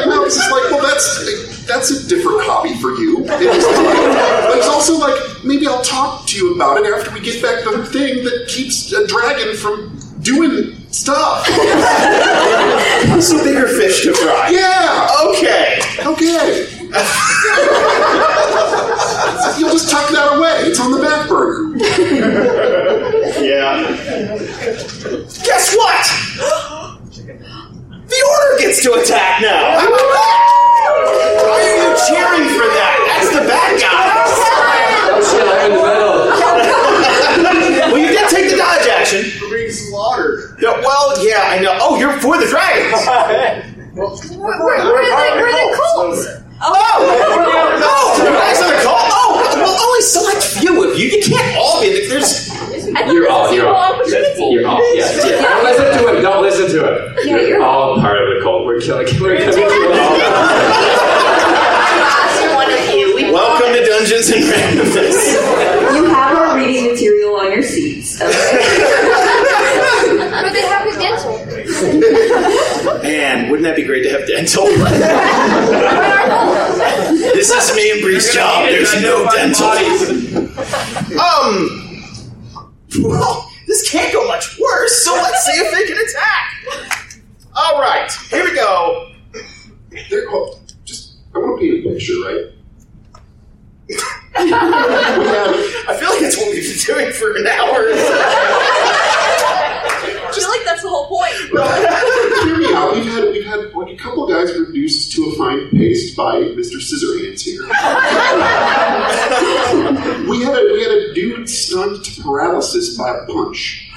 Malchus is like, well, that's that's a different hobby for you. It is but it's also like, maybe I'll talk to you about it after we get back the thing that keeps a dragon from doing stuff. Some bigger fish to fry. Yeah. Okay. Okay. You'll just tuck that away. It's on the back burner. Yeah. Guess what? The order gets to attack now. How about that? Why are you cheering for that? That's the bad guy. Oh shit, I'm in the middle. well, you did take the dodge action. For being slaughtered. Yeah, well, yeah, I know. Oh, you're for the dragons. Well, are the, where are the Colts? Oh, oh, no, oh, you guys are the call. Oh, well, only select few of you. You can't all be. in the- There's. You're off. You're off. You're off. Yes. yes. Don't listen to him. Don't listen to him. Yeah, you're- all part of the cult. We're killing. We're coming to you all. One of you. Welcome to Dungeons and Randomness. You have our reading material on your seats. Okay? But they have the dental. Man, wouldn't that be great to have dental? this is me and Bree's job. There's no dental. Um. Well, this can't go much worse. So let's see if they can attack. All right, here we go. They're, oh, just, I want to paint a picture, right? I feel like it's what we've been doing for an hour. I feel like that's the whole point. Hear me out. We've had we've had like a couple guys reduced to a fine paste by Mr. Scissorhands here. we had a we had a dude stunned to paralysis by a punch.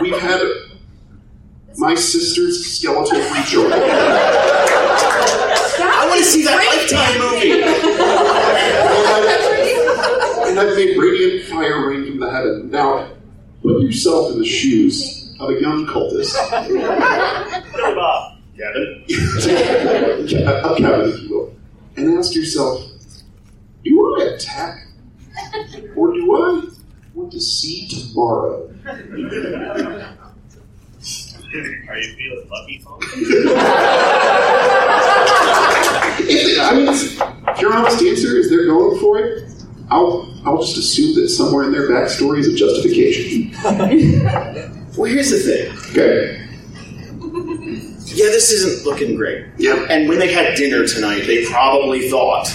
We've had my sister's skeletal away. I want to see that Lifetime movie. And I've made radiant fire rain from the heaven. Now, put yourself in the shoes of a young cultist. Kevin. of Kevin, if you will, and ask yourself, do I attack? Or do I want to see tomorrow? Are you feeling lucky, Tom? I mean, if your honest answer is they're going for it, I'll, I'll just assume that somewhere in their backstory is a justification. Well, here's the thing. Okay. Yeah, this isn't looking great. Yeah. And when they had dinner tonight, they probably thought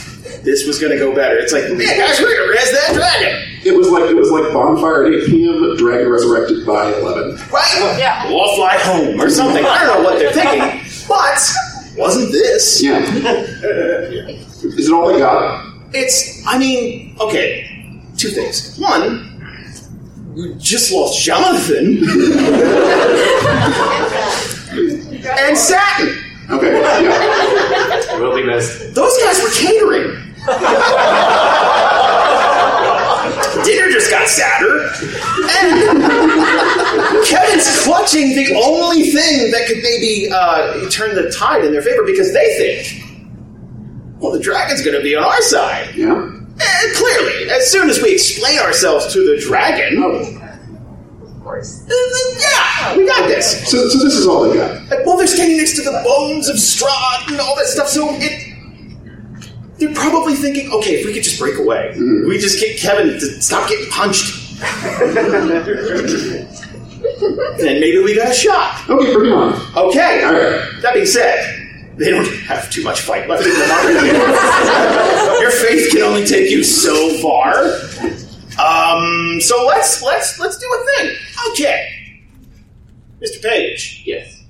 this was going to go better. It's like, man, guys, we're going to res that dragon. It was like it was like bonfire at 8 p.m. Dragon resurrected by 11. Right? Yeah. We'll all fly home or something. I don't know what they're thinking, but wasn't this? Yeah. Is it all they got? It's, I mean, okay, two things. One, we just lost Jonathan and Satin. Okay. Yeah. Will be missed. Those guys were catering. Dinner just got sadder. And Kevin's clutching the only thing that could maybe uh, turn the tide in their favor because they think, well, the dragon's going to be on our side. Yeah. And clearly, as soon as we explain ourselves to the dragon, oh. Of course. then, then, yeah, we got this. So, so this is all they got. Like, well, they're standing next to the bones of Strahd and all that stuff, so it. They're probably thinking, okay, if we could just break away, mm-hmm. we just get Kevin to stop getting punched. then maybe we got a shot. Okay, bring on. Okay. All right. That being said, they don't have too much fight left in them already. Your faith can only take you so far. Um, so let's let's let's do a thing. Okay, Mr. Paige. Yes.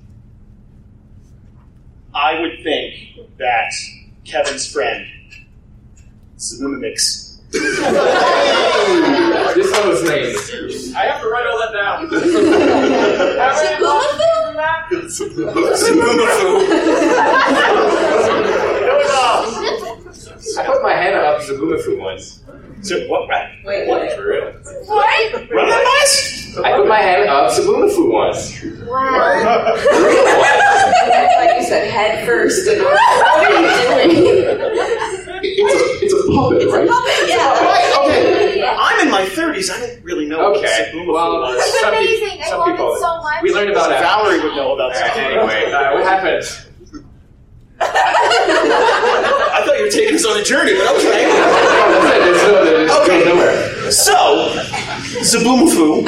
I would think that Kevin's friend, Zumimix. This one was named. I have to write all that down. I put my hand up to Zabumafu once. So what? Right? Wait, what? For real? What? Run that list. I put my hand up to Zabumafu once. Wow. like you said, head first. And what are you doing? It's a it's a puppet, It's right? a puppet, yeah. Right, okay. I'm in my 30s. I don't really know Okay, what Zabumafu well, was. It's Some peop- amazing. I some love people- it so much. We learned about it. Valerie would know about Alright, Zabumafu. Anyway, uh, what happened? I thought you were taking us on a journey, but okay. That's it. There's no, there's Okay. goes nowhere. So, Zabumafu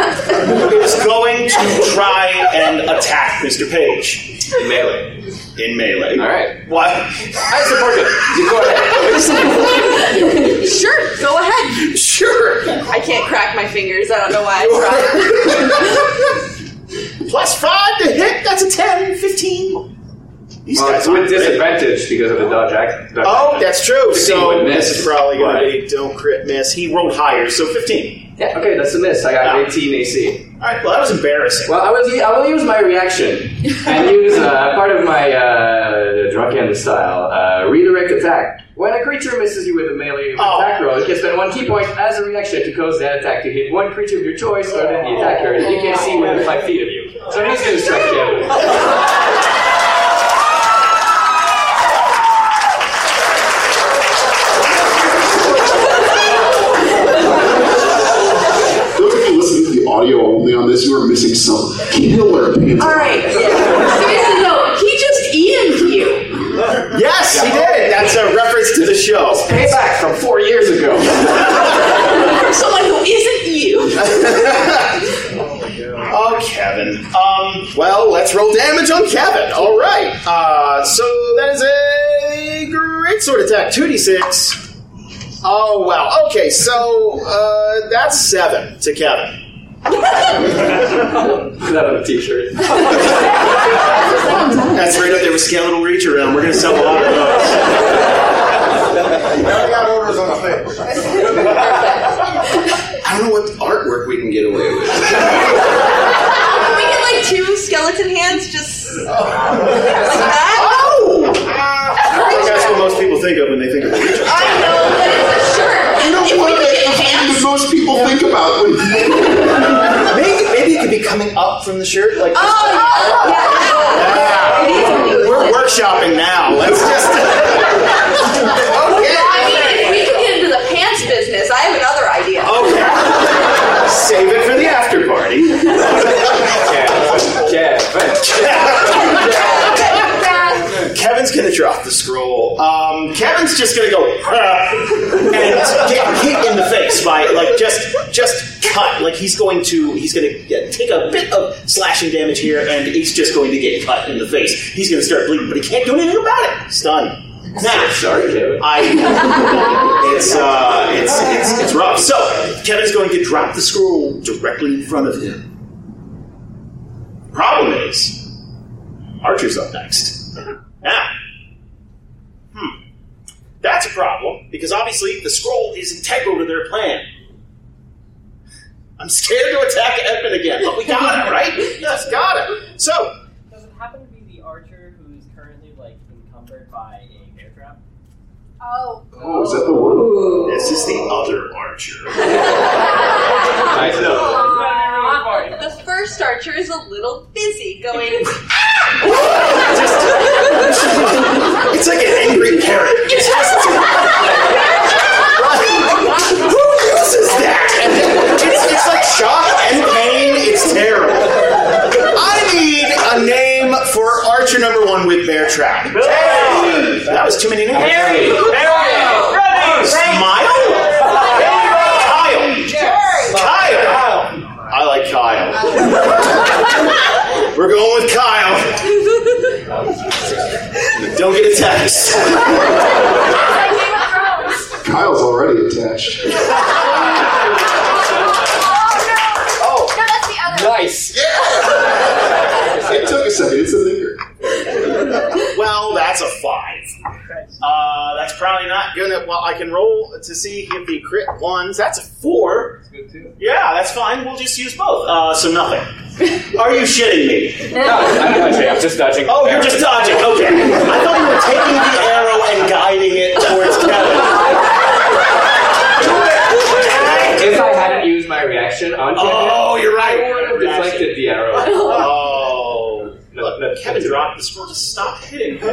is going to try and attack Mr. Paige In Melee. in melee. All right. What? I support it. You go ahead. Sure, go ahead. Sure. I can't crack my fingers. I don't know why I tried. Plus five to hit. That's a 10, 15. These Well, guys it's with disadvantage because of the dodge act. dodge Oh, action. that's true. So this is probably going Right. to be don't crit miss. He rolled higher, so 15. Yeah, okay, that's a miss. I got Ah. 18 AC. All right, well, that was embarrassing. Well, I will, I will use my reaction and use uh, part of my uh, drunken style uh, redirect attack. When a creature misses you with a melee Oh. attack roll, it can spend one ki point as a reaction to cause that attack to hit one creature of your choice other than the attacker that you can see within five feet of you. So he's going to strike again. Those of you listening to the audio only on this, you are missing some killer pain. All right. Seriously, though, he just EM'd you. Yes, he did. That's a reference to the show. It's Payback from four years ago. From someone who isn't you. Oh, Kevin. Um, well, let's roll damage on Kevin. All right. Uh, so that is a great sword attack. 2d6. Oh, wow. Okay, so uh, that's 7 to Kevin. Put that on a t-shirt. That's right up there with Skeletal Reach Around. We're going to sell a lot of those. I got orders on the face. I don't know what artwork we can get away with. Can we get like two skeleton hands just oh. like that? Oh! I that's what most people think of when they think of Reach I know, but it's a shirt. You know If we what? could get That's hands. what most people think about when Maybe, maybe it could be coming up from the shirt, like. Oh, yeah. It needs to. We're workshopping now. Let's just. okay. I mean, if we could get into the pants business, I have another idea. Okay. Save it for the after party. Kevin's gonna drop the scroll. Um, Kevin's just gonna go and get hit in the face by like just just cut. Like he's going to he's gonna get, take a bit of slashing damage here, and he's just going to get cut in the face. He's gonna start bleeding, but he can't do anything about it. Stun. Now, Sorry, Kevin. I it's uh it's it's it's rough. So Kevin's going to drop the scroll directly in front of him. Problem is, Archer's up next. Now, hmm, that's a problem because obviously the scroll is integral to their plan. I'm scared to attack Edmund again, but we got it, right? Yes, got it. So, Does it happen to be the archer who's currently like encumbered by a bear trap? Oh. Oh, is that the one? this is the other Archer. Nice enough. The first archer is a little busy going. Ah! It's like an angry parrot. It's just. Who uses that? It's, it's like shock and pain. It's terrible. I need a name for archer number one with bear trap. Hey, that was too many names. Harry, Harry, Kyle. Kyle. I like Kyle. We're going with Kyle. Don't get attached. Kyle's already attached. Oh. Nice. Yeah. That's a five. Uh, that's probably not gonna. Well, I can roll to see if the crit ones. That's a four. Good too. Yeah, that's fine. We'll just use both. Uh, so nothing. Are you shitting me? No, I'm dodging. I'm just dodging. Oh, you're just dodging. Okay. I thought you were taking the arrow and guiding it towards Kevin. If I hadn't used my reaction on Kevin, Oh, you're right. I would have deflected the arrow. No, no, Kevin dropped the scroll to stop hitting. I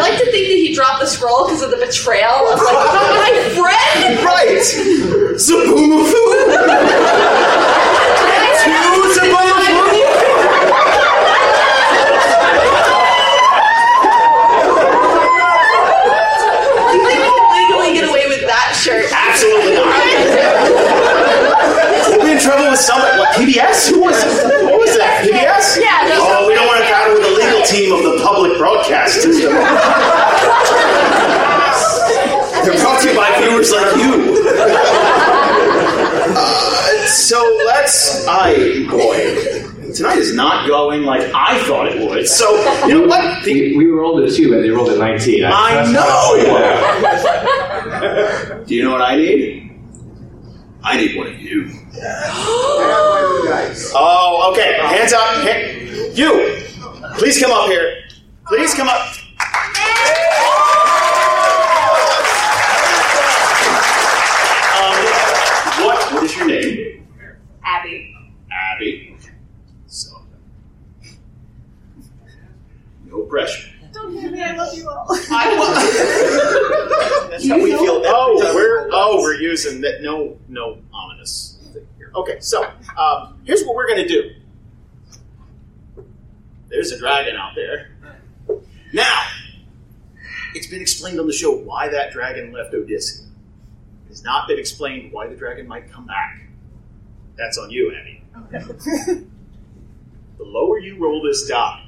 like to think that he dropped the scroll because of the betrayal of like my friend. Right. Zaboomafoo. Two Zaboomafoo. You think we can legally get away with that shirt? Absolutely not. We'll be in trouble with somebody. What, PBS? Who was it? What was that? PBS? Yeah, that's Oh, we don't want to battle with the legal team of the public broadcast system. They're brought to you by viewers like you. Uh, so let's. I boy, tonight is not going like I thought it would. So you know what? We, we rolled a two and they rolled a 19. I that's know. not- Do you know what I need? I need one of you. Oh, okay. Hands up. Ha- you. Please come up here. Please come up. Um, what, what is your name? Abby. Abby. So. No pressure. Don't hit me, I love you all. That's how we feel. Oh, we're oh we're using that. No, no ominous thing here. Okay, so um, here's what we're gonna do. There's a dragon out there. Now, it's been explained on the show why that dragon left Odysia. It has not been explained why the dragon might come back. That's on you, Abby. the lower you roll this die,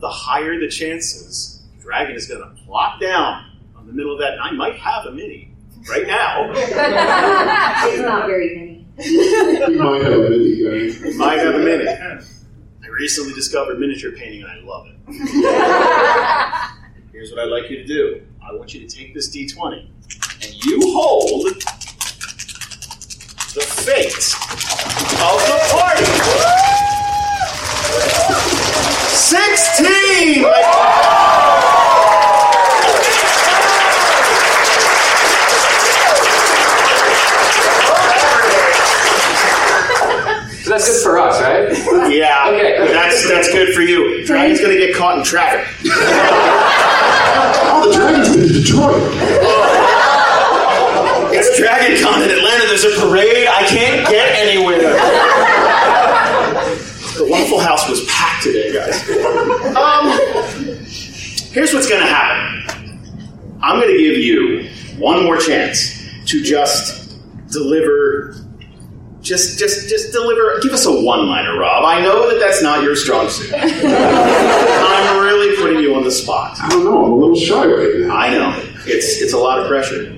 the higher the chances the dragon is going to plop down on the middle of that. And I might have a mini right now. it's not very many. You might have a mini guy. might have a mini. I recently discovered miniature painting and I love it. Here's what I'd like you to do. I want you to take this D20 and you hold the fate of the party. 16! That's good for us, right? Yeah, Okay. that's that's good for you. Dragon's gonna get caught in traffic. Oh, the dragon's been to Detroit. It's Dragon Con in Atlanta. There's a parade. I can't get anywhere. The Waffle House was packed today, guys. Um, here's what's going to happen. I'm going to give you one more chance to just deliver. Just, just, just deliver. Give us a one-liner, Rob. I know that that's not your strong suit. I'm really putting you on the spot. I don't know. I'm a little shy right now. I know. It's it's a lot of pressure.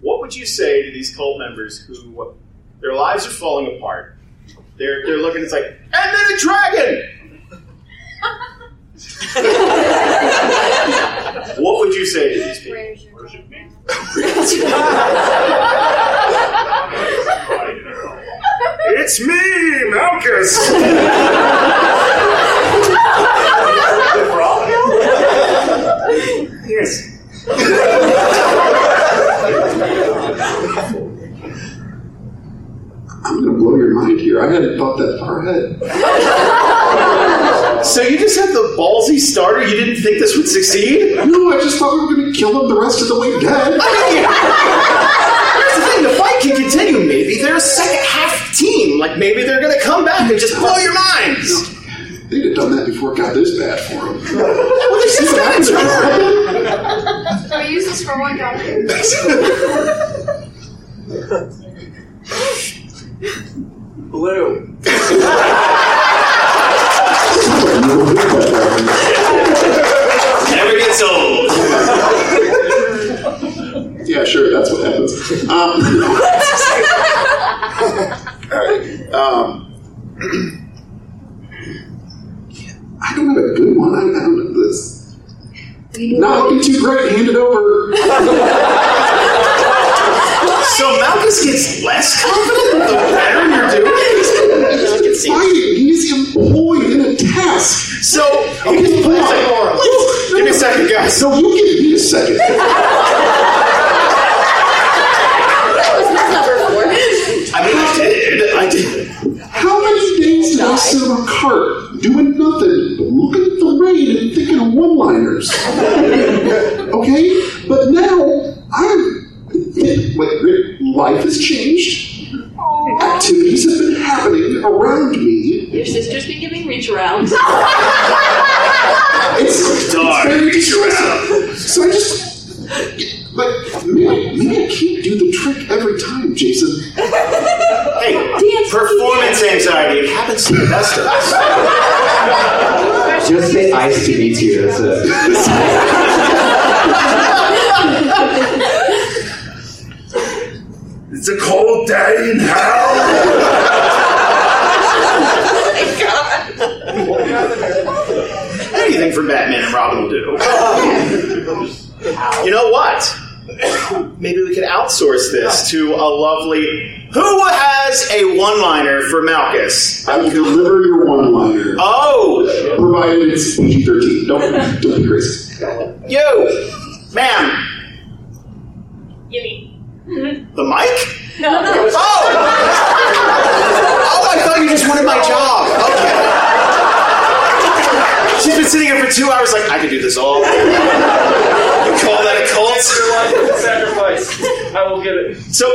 What would you say to these cult members who their lives are falling apart? They're they're looking. It's like and then a dragon. what would you say to these people? it's me, Malchus. yes. I'm going to blow your mind here. I hadn't thought that far ahead. So you just had the ballsy starter. You didn't think this would succeed? No, I just thought we were going to kill them the rest of the way dead. Here's the thing: the fight can continue. Maybe they're a second half team. Like maybe they're going to come back and just blow your minds. They'd have done that before it got this bad for them. Well, they should have Can we use this for one dragon? Blue. right. Um, I don't have a good one. I, I don't know this. Not looking too great. Hand it over. So Malchus gets less confident the better you're doing. He's fighting. He's employed in a task. So okay, please, give me a second, guys. So you give me a second. I mean, I did. I did. How many days did I sit on a cart doing nothing but looking at the rain and thinking of one-liners? okay, but now I'm. Like, life has changed. Activities have been happening around me. Your sister's been giving reach arounds. It's, it's very distressing. So I just. But maybe, maybe I can't do the trick every time, Jason. Hey, performance anxiety. It happens to the best of us. Just say ice to meet you. That's It's a cold day in hell. Anything for Batman and Robin will do. You know what? Maybe we could to a lovely. Who has a one-liner for Malchus? I will deliver your one-liner. Oh, Provided it's PG-13. Don't, don't be crazy. you, ma'am. Gimme. The mic? No, no. Oh! oh, I thought you just wanted my job. Okay. She's been sitting here for two hours, like I could do this all. You call that a cult? Sacrifice. I will get it. So,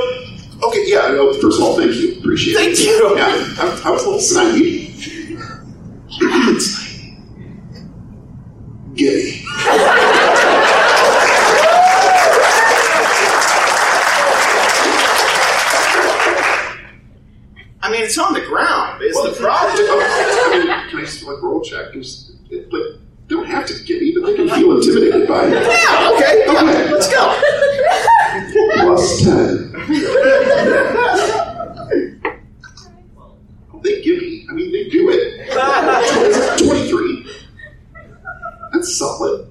Okay, yeah, no, first of all, thank you. Appreciate Thank it. you. Yeah, I, I was a little snaggy. Gay. I mean, it's on the ground. Is the problem? I mean, can I just like roll check? Just, it, like, they don't have to get me, but they can feel intimidated by it. Yeah. Okay. Yeah, let's go. Plus 10. they give me. I mean, they do it. 23. That's solid.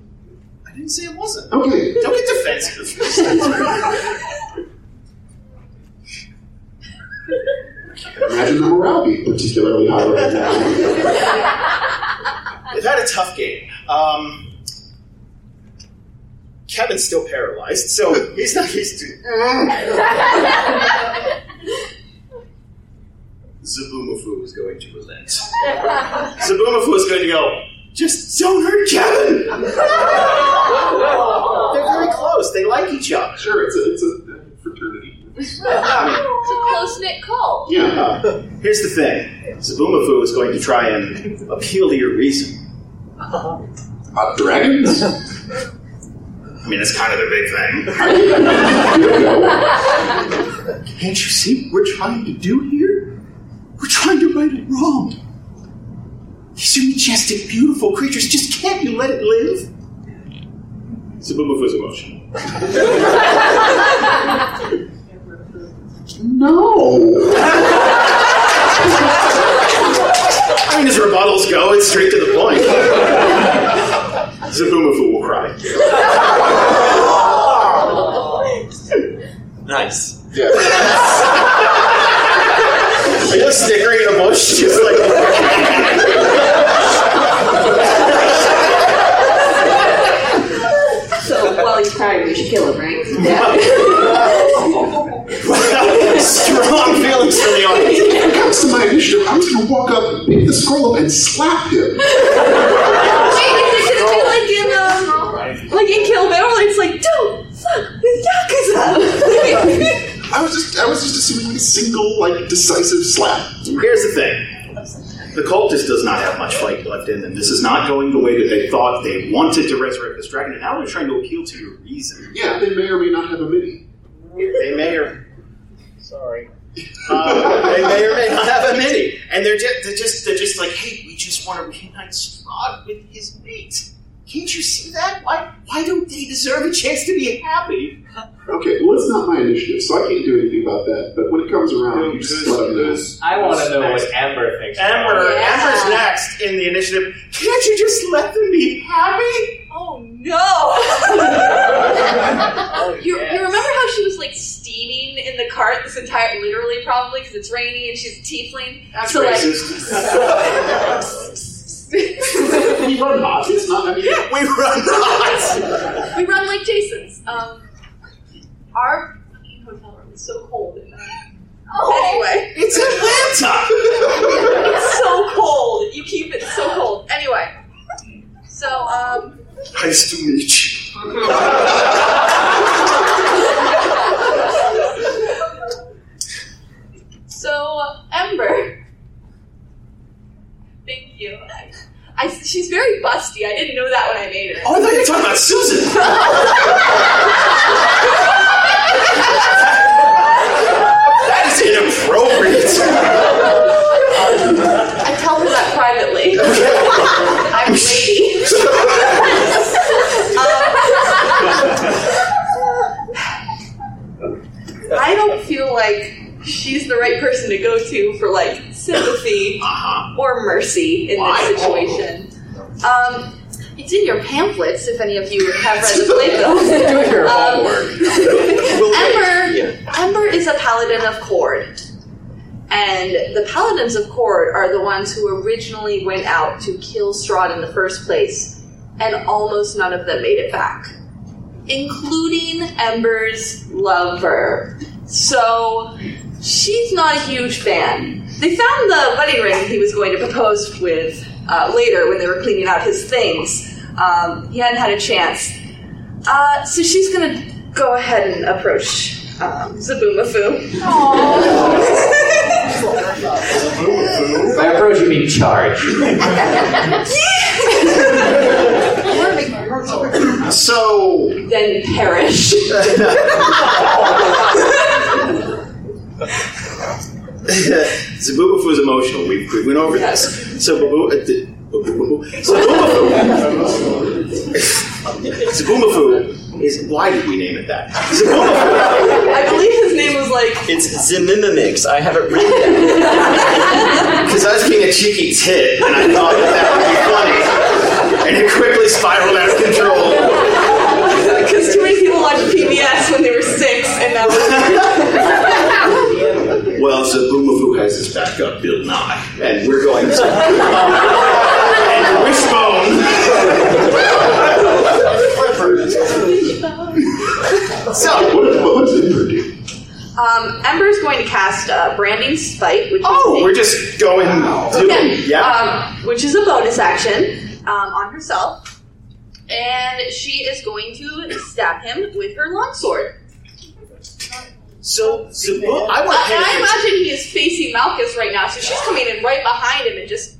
I didn't say it wasn't. Okay. Don't get defensive. Imagine the morale being particularly high right now. They've had a tough game. Um, Kevin's still paralyzed, so he's not used to. Zabumafu is going to relent. Zabumafu is going to go. Just don't hurt Kevin. They're very close. They like each other. Sure, it's a, it's a fraternity. It's a close knit cult. Yeah. Here's the thing. Zabumafu is going to try and appeal to your reason. Uh, dragons? I mean, that's kind of their big thing. Can't you see what we're trying to do here? We're trying to right a wrong. These are majestic, beautiful creatures. Just can't you let it live? Zabumafu's emotional. No. I mean, as rebuttals go, it's straight to the point. Zabumafu will cry. Nice. Yeah. Are you snickering in a bush? Just like. So while he's crying, we should kill him, right? Strong feelings from the When audience. it comes to my initiative, I'm just gonna walk up, pick the scroll up, and slap him. Wait, is it gonna be like in um, like in Kill Bill? It's like don't fuck with yakuza. I was just, I was just assuming like a single, like decisive slap. Here's the thing. The cultist does not have much fight left in them. This is not going the way that they thought they wanted to resurrect this dragon, and now they're trying to appeal to your reason. Yeah, they may or may not have a mini. They may or sorry. Uh, they may or may not have a mini, and they're just, they're just they're just like, hey, we just want to reunite Strahd with his mate. Can't you see that? Why? Why don't they deserve a chance to be happy? Okay, well, it's not my initiative, so I can't do anything about that. But when it comes around, you just let them know. I want to know what Ember thinks. Ember, about it. Ember's next in the initiative. Can't you just let them be happy? Oh no! Oh, you, you remember how she was like steaming in the cart this entire, literally probably because it's rainy and she's a tiefling. That's so racist. like, we run hot. It's not. I mean, we run hot. we run like Jason's. Um, our hotel room is so cold. at night. Anyway, It's Atlanta. it's so cold. You keep it so cold. Anyway, so um. Nice to meet you. So, uh, Ember. Thank you. I, she's very busty. I didn't know that when I made her. Oh, I thought you were talking about Susan. that is inappropriate. I tell her that privately. I'm lady. Um, I don't feel like she's the right person to go to for like sympathy or mercy in Why? this situation. Um, it's in your pamphlets if any of you have read the playbill. Do your Um, homework. Ember, Ember is a paladin of Cord. And the paladins of Cord are the ones who originally went out to kill Strahd in the first place, and almost none of them made it back, including Ember's lover. So she's not a huge fan. They found the wedding ring he was going to propose with uh, later when they were cleaning out his things. Um, he hadn't had a chance. Uh, so she's gonna go ahead and approach um, Zaboomafoo. By approach, you mean charge. So then perish. Zabubafu is emotional. We, we went over this. So Babu, uh. Zabumafu is. Why did we name it that? Zabumafu. I believe his name was like. It's Zimimimix. I have it written down. Because I was being a cheeky tit, and I thought that that would be funny, and it quickly spiraled out of control. Because too many people watched PBS when they were six, and that was. Well, Zabumafu has his backup, Bill Nye, and we're going to. and Wishbone. so, what does Ember do? Um, Ember's going to cast uh, Branding Smite, which oh, is a- we're just going. Okay, Yeah. um, which is a bonus action um, on herself, and she is going to stab him with her longsword. So, Zabu, I want and I imagine he is facing Malchus right now, so she's coming in right behind him and just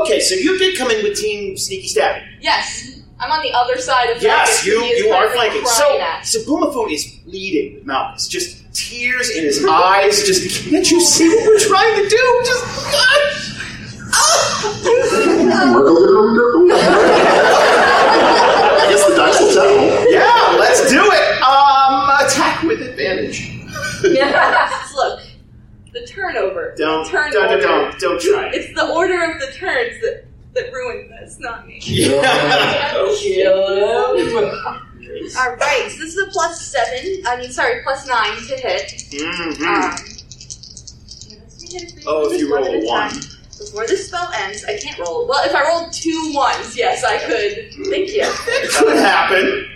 Okay, so you did come in with Team Sneaky Stabbing. yes, I'm on the other side of Yes, Malchus. you He you are flanking. So, crying at. Is bleeding with Malchus. Just tears in his eyes. Just can't you see what we're trying to do? Just. I guess the dice will tell. Yeah, let's do it. Um, attack with advantage. Yes, look, the turnover. Don't, the turn don't, order. don't, don't try it. It's the order of the turns that that ruined this, not me. All right, so this is a plus seven. I mean, sorry, plus nine to hit. Mhm. Um, Oh, if you roll a one. Before this spell ends, I can't roll. Well, if I rolled two ones, yes, I could. Thank you. It could happen.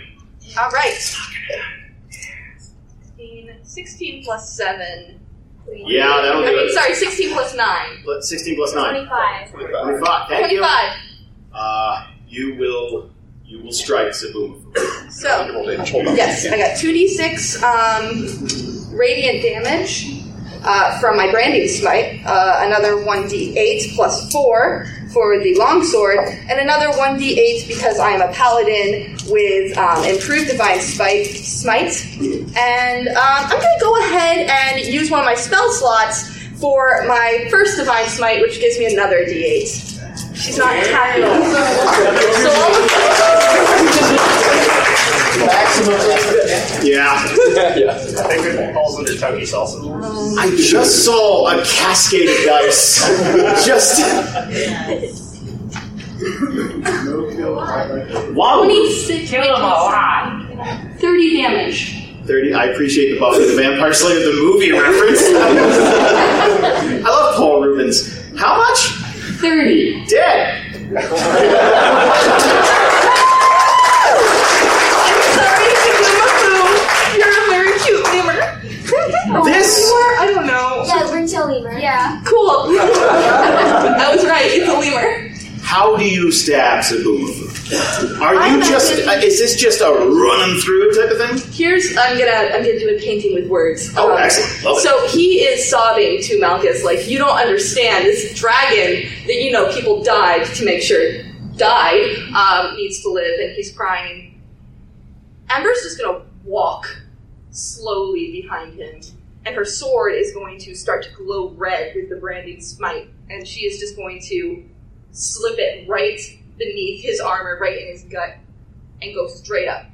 All right. 16, 16 plus 7. Yeah, that'll do Okay, it. Sorry, 16 plus 9. But 16 plus 9. 25. 25. Thank you. 25. Uh, you will you will strike Zaboom. So, yes, I got 2d6 um, radiant damage uh, from my branding smite, uh, another 1d8 plus 4 for the longsword, and another 1d8 because I am a paladin with um, improved divine spite, smite. And um, I'm going to go ahead and use one of my spell slots for my first divine smite, which gives me another d8. She's not tactile. So Yeah. yeah. I think it falls under Tucky salsa. I just saw a cascade of dice. just. Wow. 26 Kill him alive. 30 damage. 30. I appreciate the Buffy the Vampire Slayer the movie reference. I love Paul Reubens. How much? 30. Dead. You're a very cute lemur. This- Lemur? I don't know. Yeah, lemur. Yeah. Cool. I was right. It's a lemur. How do you stab Sabu? Are you just? Uh, is this just a running through type of thing? Here's I'm gonna I'm gonna do a painting with words. Oh, Um, excellent. Love it. So he is sobbing to Malchus like you don't understand this dragon that you know people died to make sure died um, needs to live and he's crying. Ember's just gonna walk slowly behind him and her sword is going to start to glow red with the branding smite and she is just going to slip it right beneath his armor, right in his gut, and go straight up.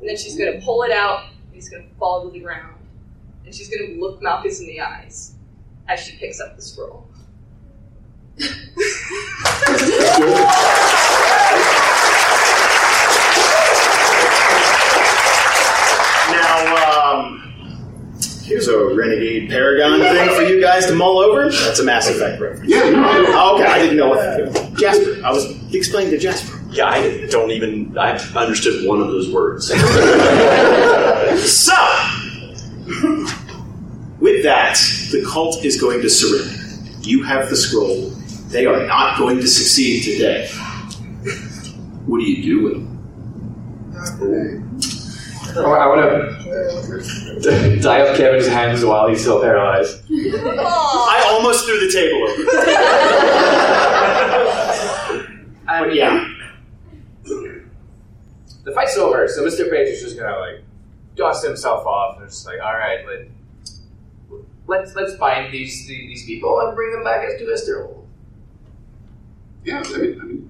And then she's going to pull it out, and he's going to fall to the ground. And she's going to look Malchus in the eyes as she picks up the scroll. Now, um, here's a renegade paragon thing for you guys to mull over. That's a Mass Effect reference. Yeah, no, Oh, okay, I didn't know if Jasper. I was explaining to Jasper. Yeah, I don't even. I understood one of those words. So, with that, the cult is going to surrender. You have the scroll. They are not going to succeed today. What do you do with them? Oh, I want to tie up Kevin's hands while he's still paralyzed. I almost threw the table over. but yeah, The fight's over, so Mr. Paige is just gonna like dust himself off and just like, all right, let, let's let's find these these people and bring them back as to Esterholt. Yeah, I mean, I mean, they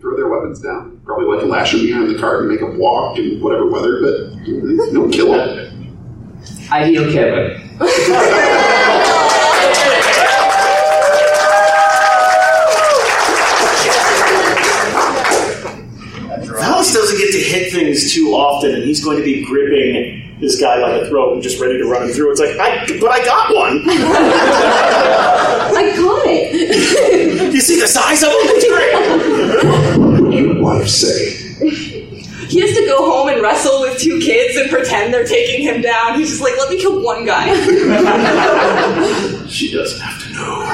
throw their weapons down. Probably like to lash them behind the cart and make them walk in whatever weather, but don't kill them. I heal Kevin. Valis doesn't get to hit things too often, and he's going to be gripping this guy by the throat and just ready to run him through. It's like, I, but I got one. I got it! you see the size of him? It's great. Your wife say. He has to go home and wrestle with two kids and pretend they're taking him down. He's just like, let me kill one guy. She doesn't have to know.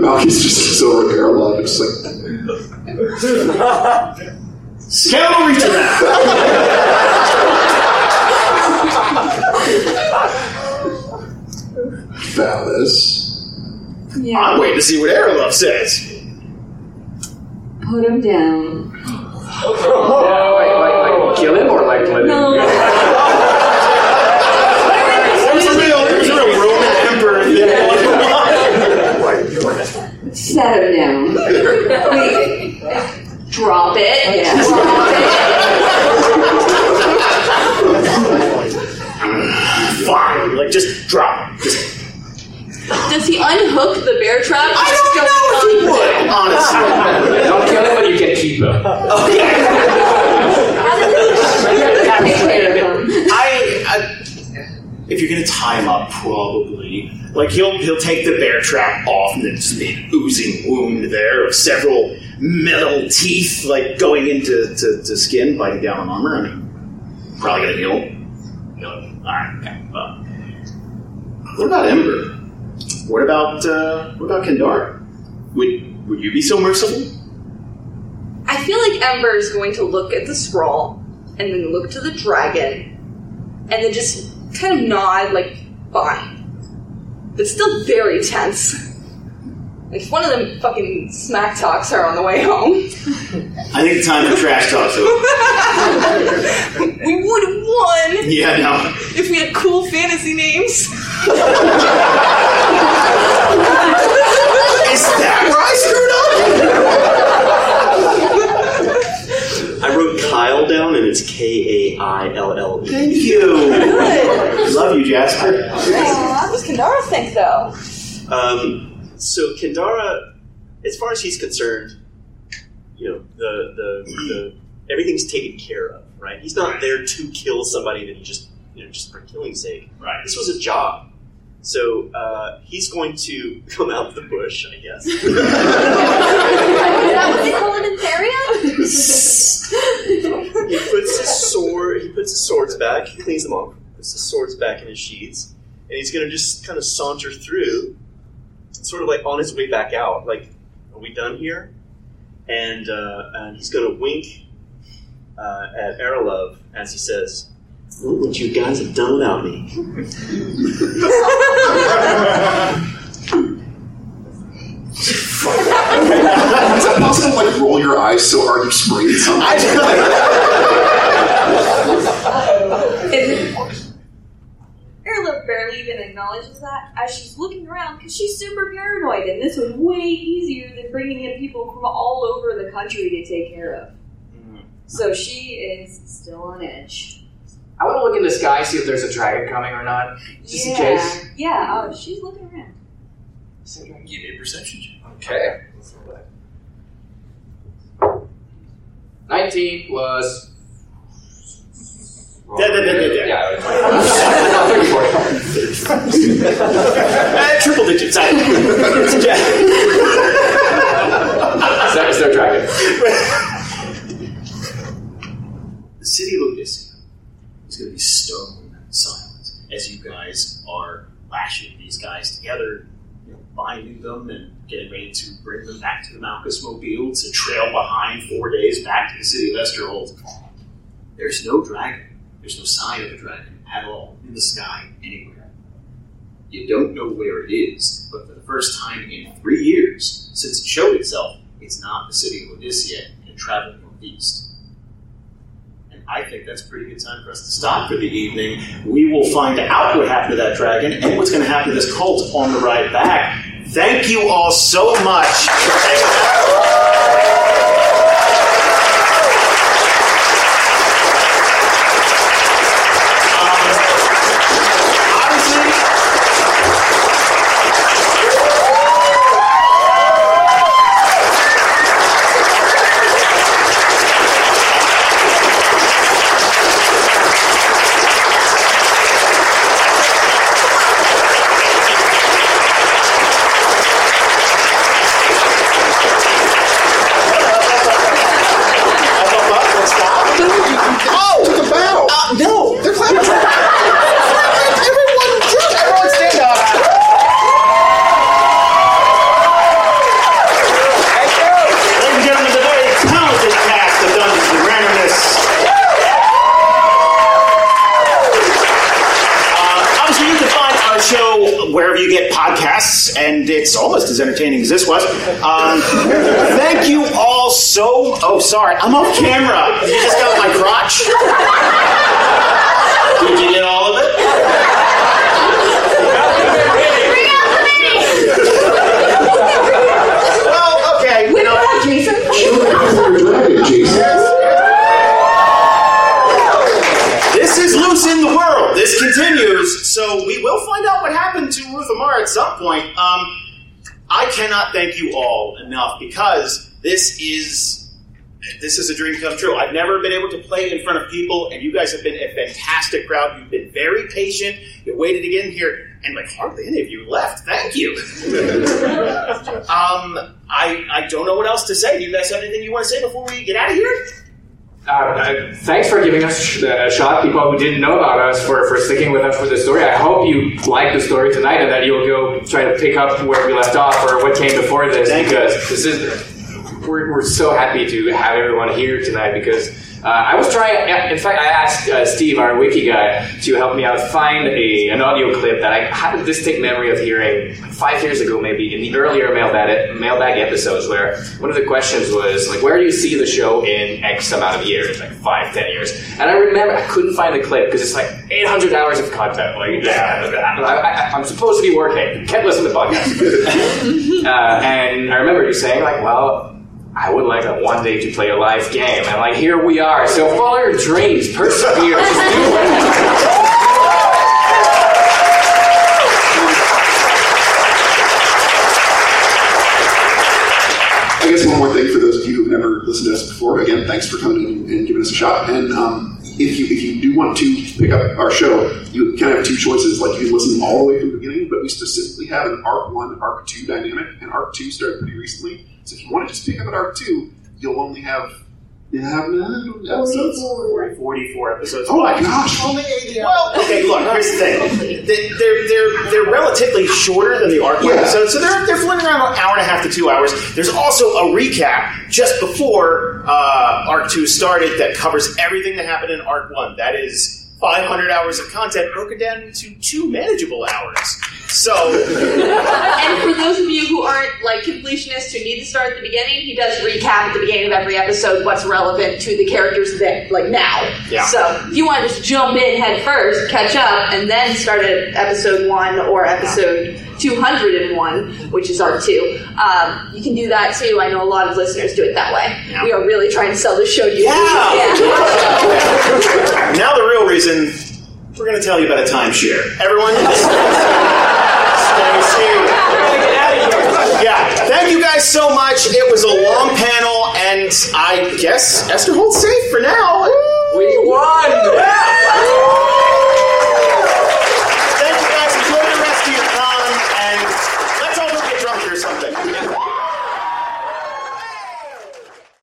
Malky's just so parallel, just like. Cavalry to that! Valis. I'm waiting to see what Aralove says. Put him down. Oh, like, like, like kill him or like let him? No. There's a real, there's a real Roman emperor. Set him down. Wait. Drop it. Yeah. Fine, like just drop him. Just, Does he unhook the bear trap? I don't know if he would, honestly. Don't kill him, but you can keep him. I, I, if you're gonna tie him up, probably like he'll he'll take the bear trap off, and there's an oozing wound there of several metal teeth, like going into to, to skin, biting down on armor. I mean, probably gonna heal. Heal him. All right. Okay. Well, what about Ember? What about uh, what about Kendara? Would would you be so merciful? I feel like Ember is going to look at the scroll and then look to the dragon and then just kind of nod, like, fine. But still very tense. Like, if one of them fucking smack talks her on the way home, I think the time for trash talk's over. we would have won Yeah, no. if we had cool fantasy names. Is that where I screwed up? I wrote Kyle down, and it's K A I L L. Thank you. Love you, Jasper. What does Kendara think, though? Um, so Kendara, as far as he's concerned, you know the, the, the everything's taken care of, right? He's not there to kill somebody that he just you know just for killing's sake. Right. This was a job. So uh, he's going to come out of the bush, I guess. Is that what they call it in Theria? he puts his sword. He puts his swords back. He cleans them off. Puts his swords back in his sheaths, and he's going to just kind of saunter through, sort of like on his way back out. Like, are we done here? And uh, and he's going to wink uh, at Aralove as he says, "Look would you guys have done without me." Is that possible? to, Like roll your eyes so hard you scream Erla barely even acknowledges that as she's looking around because she's super paranoid, and this was way easier than bringing in people from all over the country to take care of. Mm-hmm. So she is still on edge. I want to look in the sky, see if there's a dragon coming or not, just yeah. in case. Yeah, oh, she's looking around. So give me a perception check. Okay. 19 was. Da, da, da, da, da. Yeah, no, 34. Uh, triple digits. I- Is there, is there a dragon? the city of Is going to be stone silent as you guys are lashing these guys together, you know, binding them and getting ready to bring them back to the Malchus Mobile to trail behind four days back to the city of Esterholt. There's no dragon. There's no sign of a dragon at all in the sky anywhere. You don't know where it is, but for the first time in three years since it showed itself, it's not the city of Odysia and traveling northeast. I think that's a pretty good time for us to stop for the evening. We will find out what happened to that dragon and what's going to happen to this cult on the ride back. Thank you all so much for hanging out. Oh, took a bow. Uh, no, they're clapping. Everyone, everyone stand up. Ladies and gentlemen, the very talented cast of Dungeons and Randomness. Uh, obviously, you can find our show wherever you get podcasts, and it's almost as entertaining as this was. Um, thank you all so. Oh, sorry, I'm off camera. You just got my crotch. Did you get all of it? Bring out the mic! Well, okay. That, Jason? This is loose in the world. This continues, so we will find out what happened to Ruth Amar at some point. Um, I cannot thank you all enough because this is this is a dream come true. I've never been able to play in front of people, and you guys have been a fantastic crowd. You've been very patient. You waited to get in here, and like hardly any of you left. Thank you. um, I I don't know what else to say. Do you guys have anything you want to say before we get out of here? Uh, uh, thanks for giving us sh- a shot, people who didn't know about us, for, for sticking with us for the story. I hope you like the story tonight and that you'll go try to pick up where we left off or what came before this because this is we're, we're so happy to have everyone here tonight because uh, I was trying. In fact, I asked uh, Steve, our wiki guy, to help me out find a, an audio clip that I had a distinct memory of hearing five years ago, maybe in the earlier mailbag mailbag episodes, where one of the questions was like, "Where do you see the show in X amount of years, like five, ten years?" And I remember I couldn't find the clip because it's like 800 hours of content. Like, yeah, I, I'm supposed to be working. Can't listen to podcasts. uh, and I remember you saying like, "Well." I would like one day to play a live game, and like here we are. So follow your dreams, persevere. I guess one more thing for those of you who've never listened to us before. Again, thanks for coming in and giving us a shot. And um, if you if you do want to pick up our show, you kind of have two choices. Like you can listen all the way from the beginning, but we specifically have an Arc One, Arc Two dynamic, and Arc Two started pretty recently. So if you want to just pick up at Arc Two, you'll only have you have uh, episodes. 44 episodes. Oh my gosh! Only 80 Well, okay, look, here's the thing. They- They're, they're, they're relatively shorter than the Arc 1 Yeah. episodes, so they're, they're floating around an hour and a half to two hours. There's also a recap just before uh, Arc 2 started that covers everything that happened in Arc 1. That is 500 hours of content broken down into two manageable hours. So, and for those of you who aren't like completionists who need to start at the beginning, he does recap at the beginning of every episode what's relevant to the characters that like now. Yeah. So if you want to just jump in head first, catch up, and then start at episode one or episode two hundred and one, which is arc two. Um, you can do that too. I know a lot of listeners do it that way. Yeah. We are really trying to sell this show to you. now the real reason we're going to tell you about a timeshare. Everyone, stay safe. Yeah, thank you guys so much. It was a long panel, and I guess Esterholt's safe for now. We won!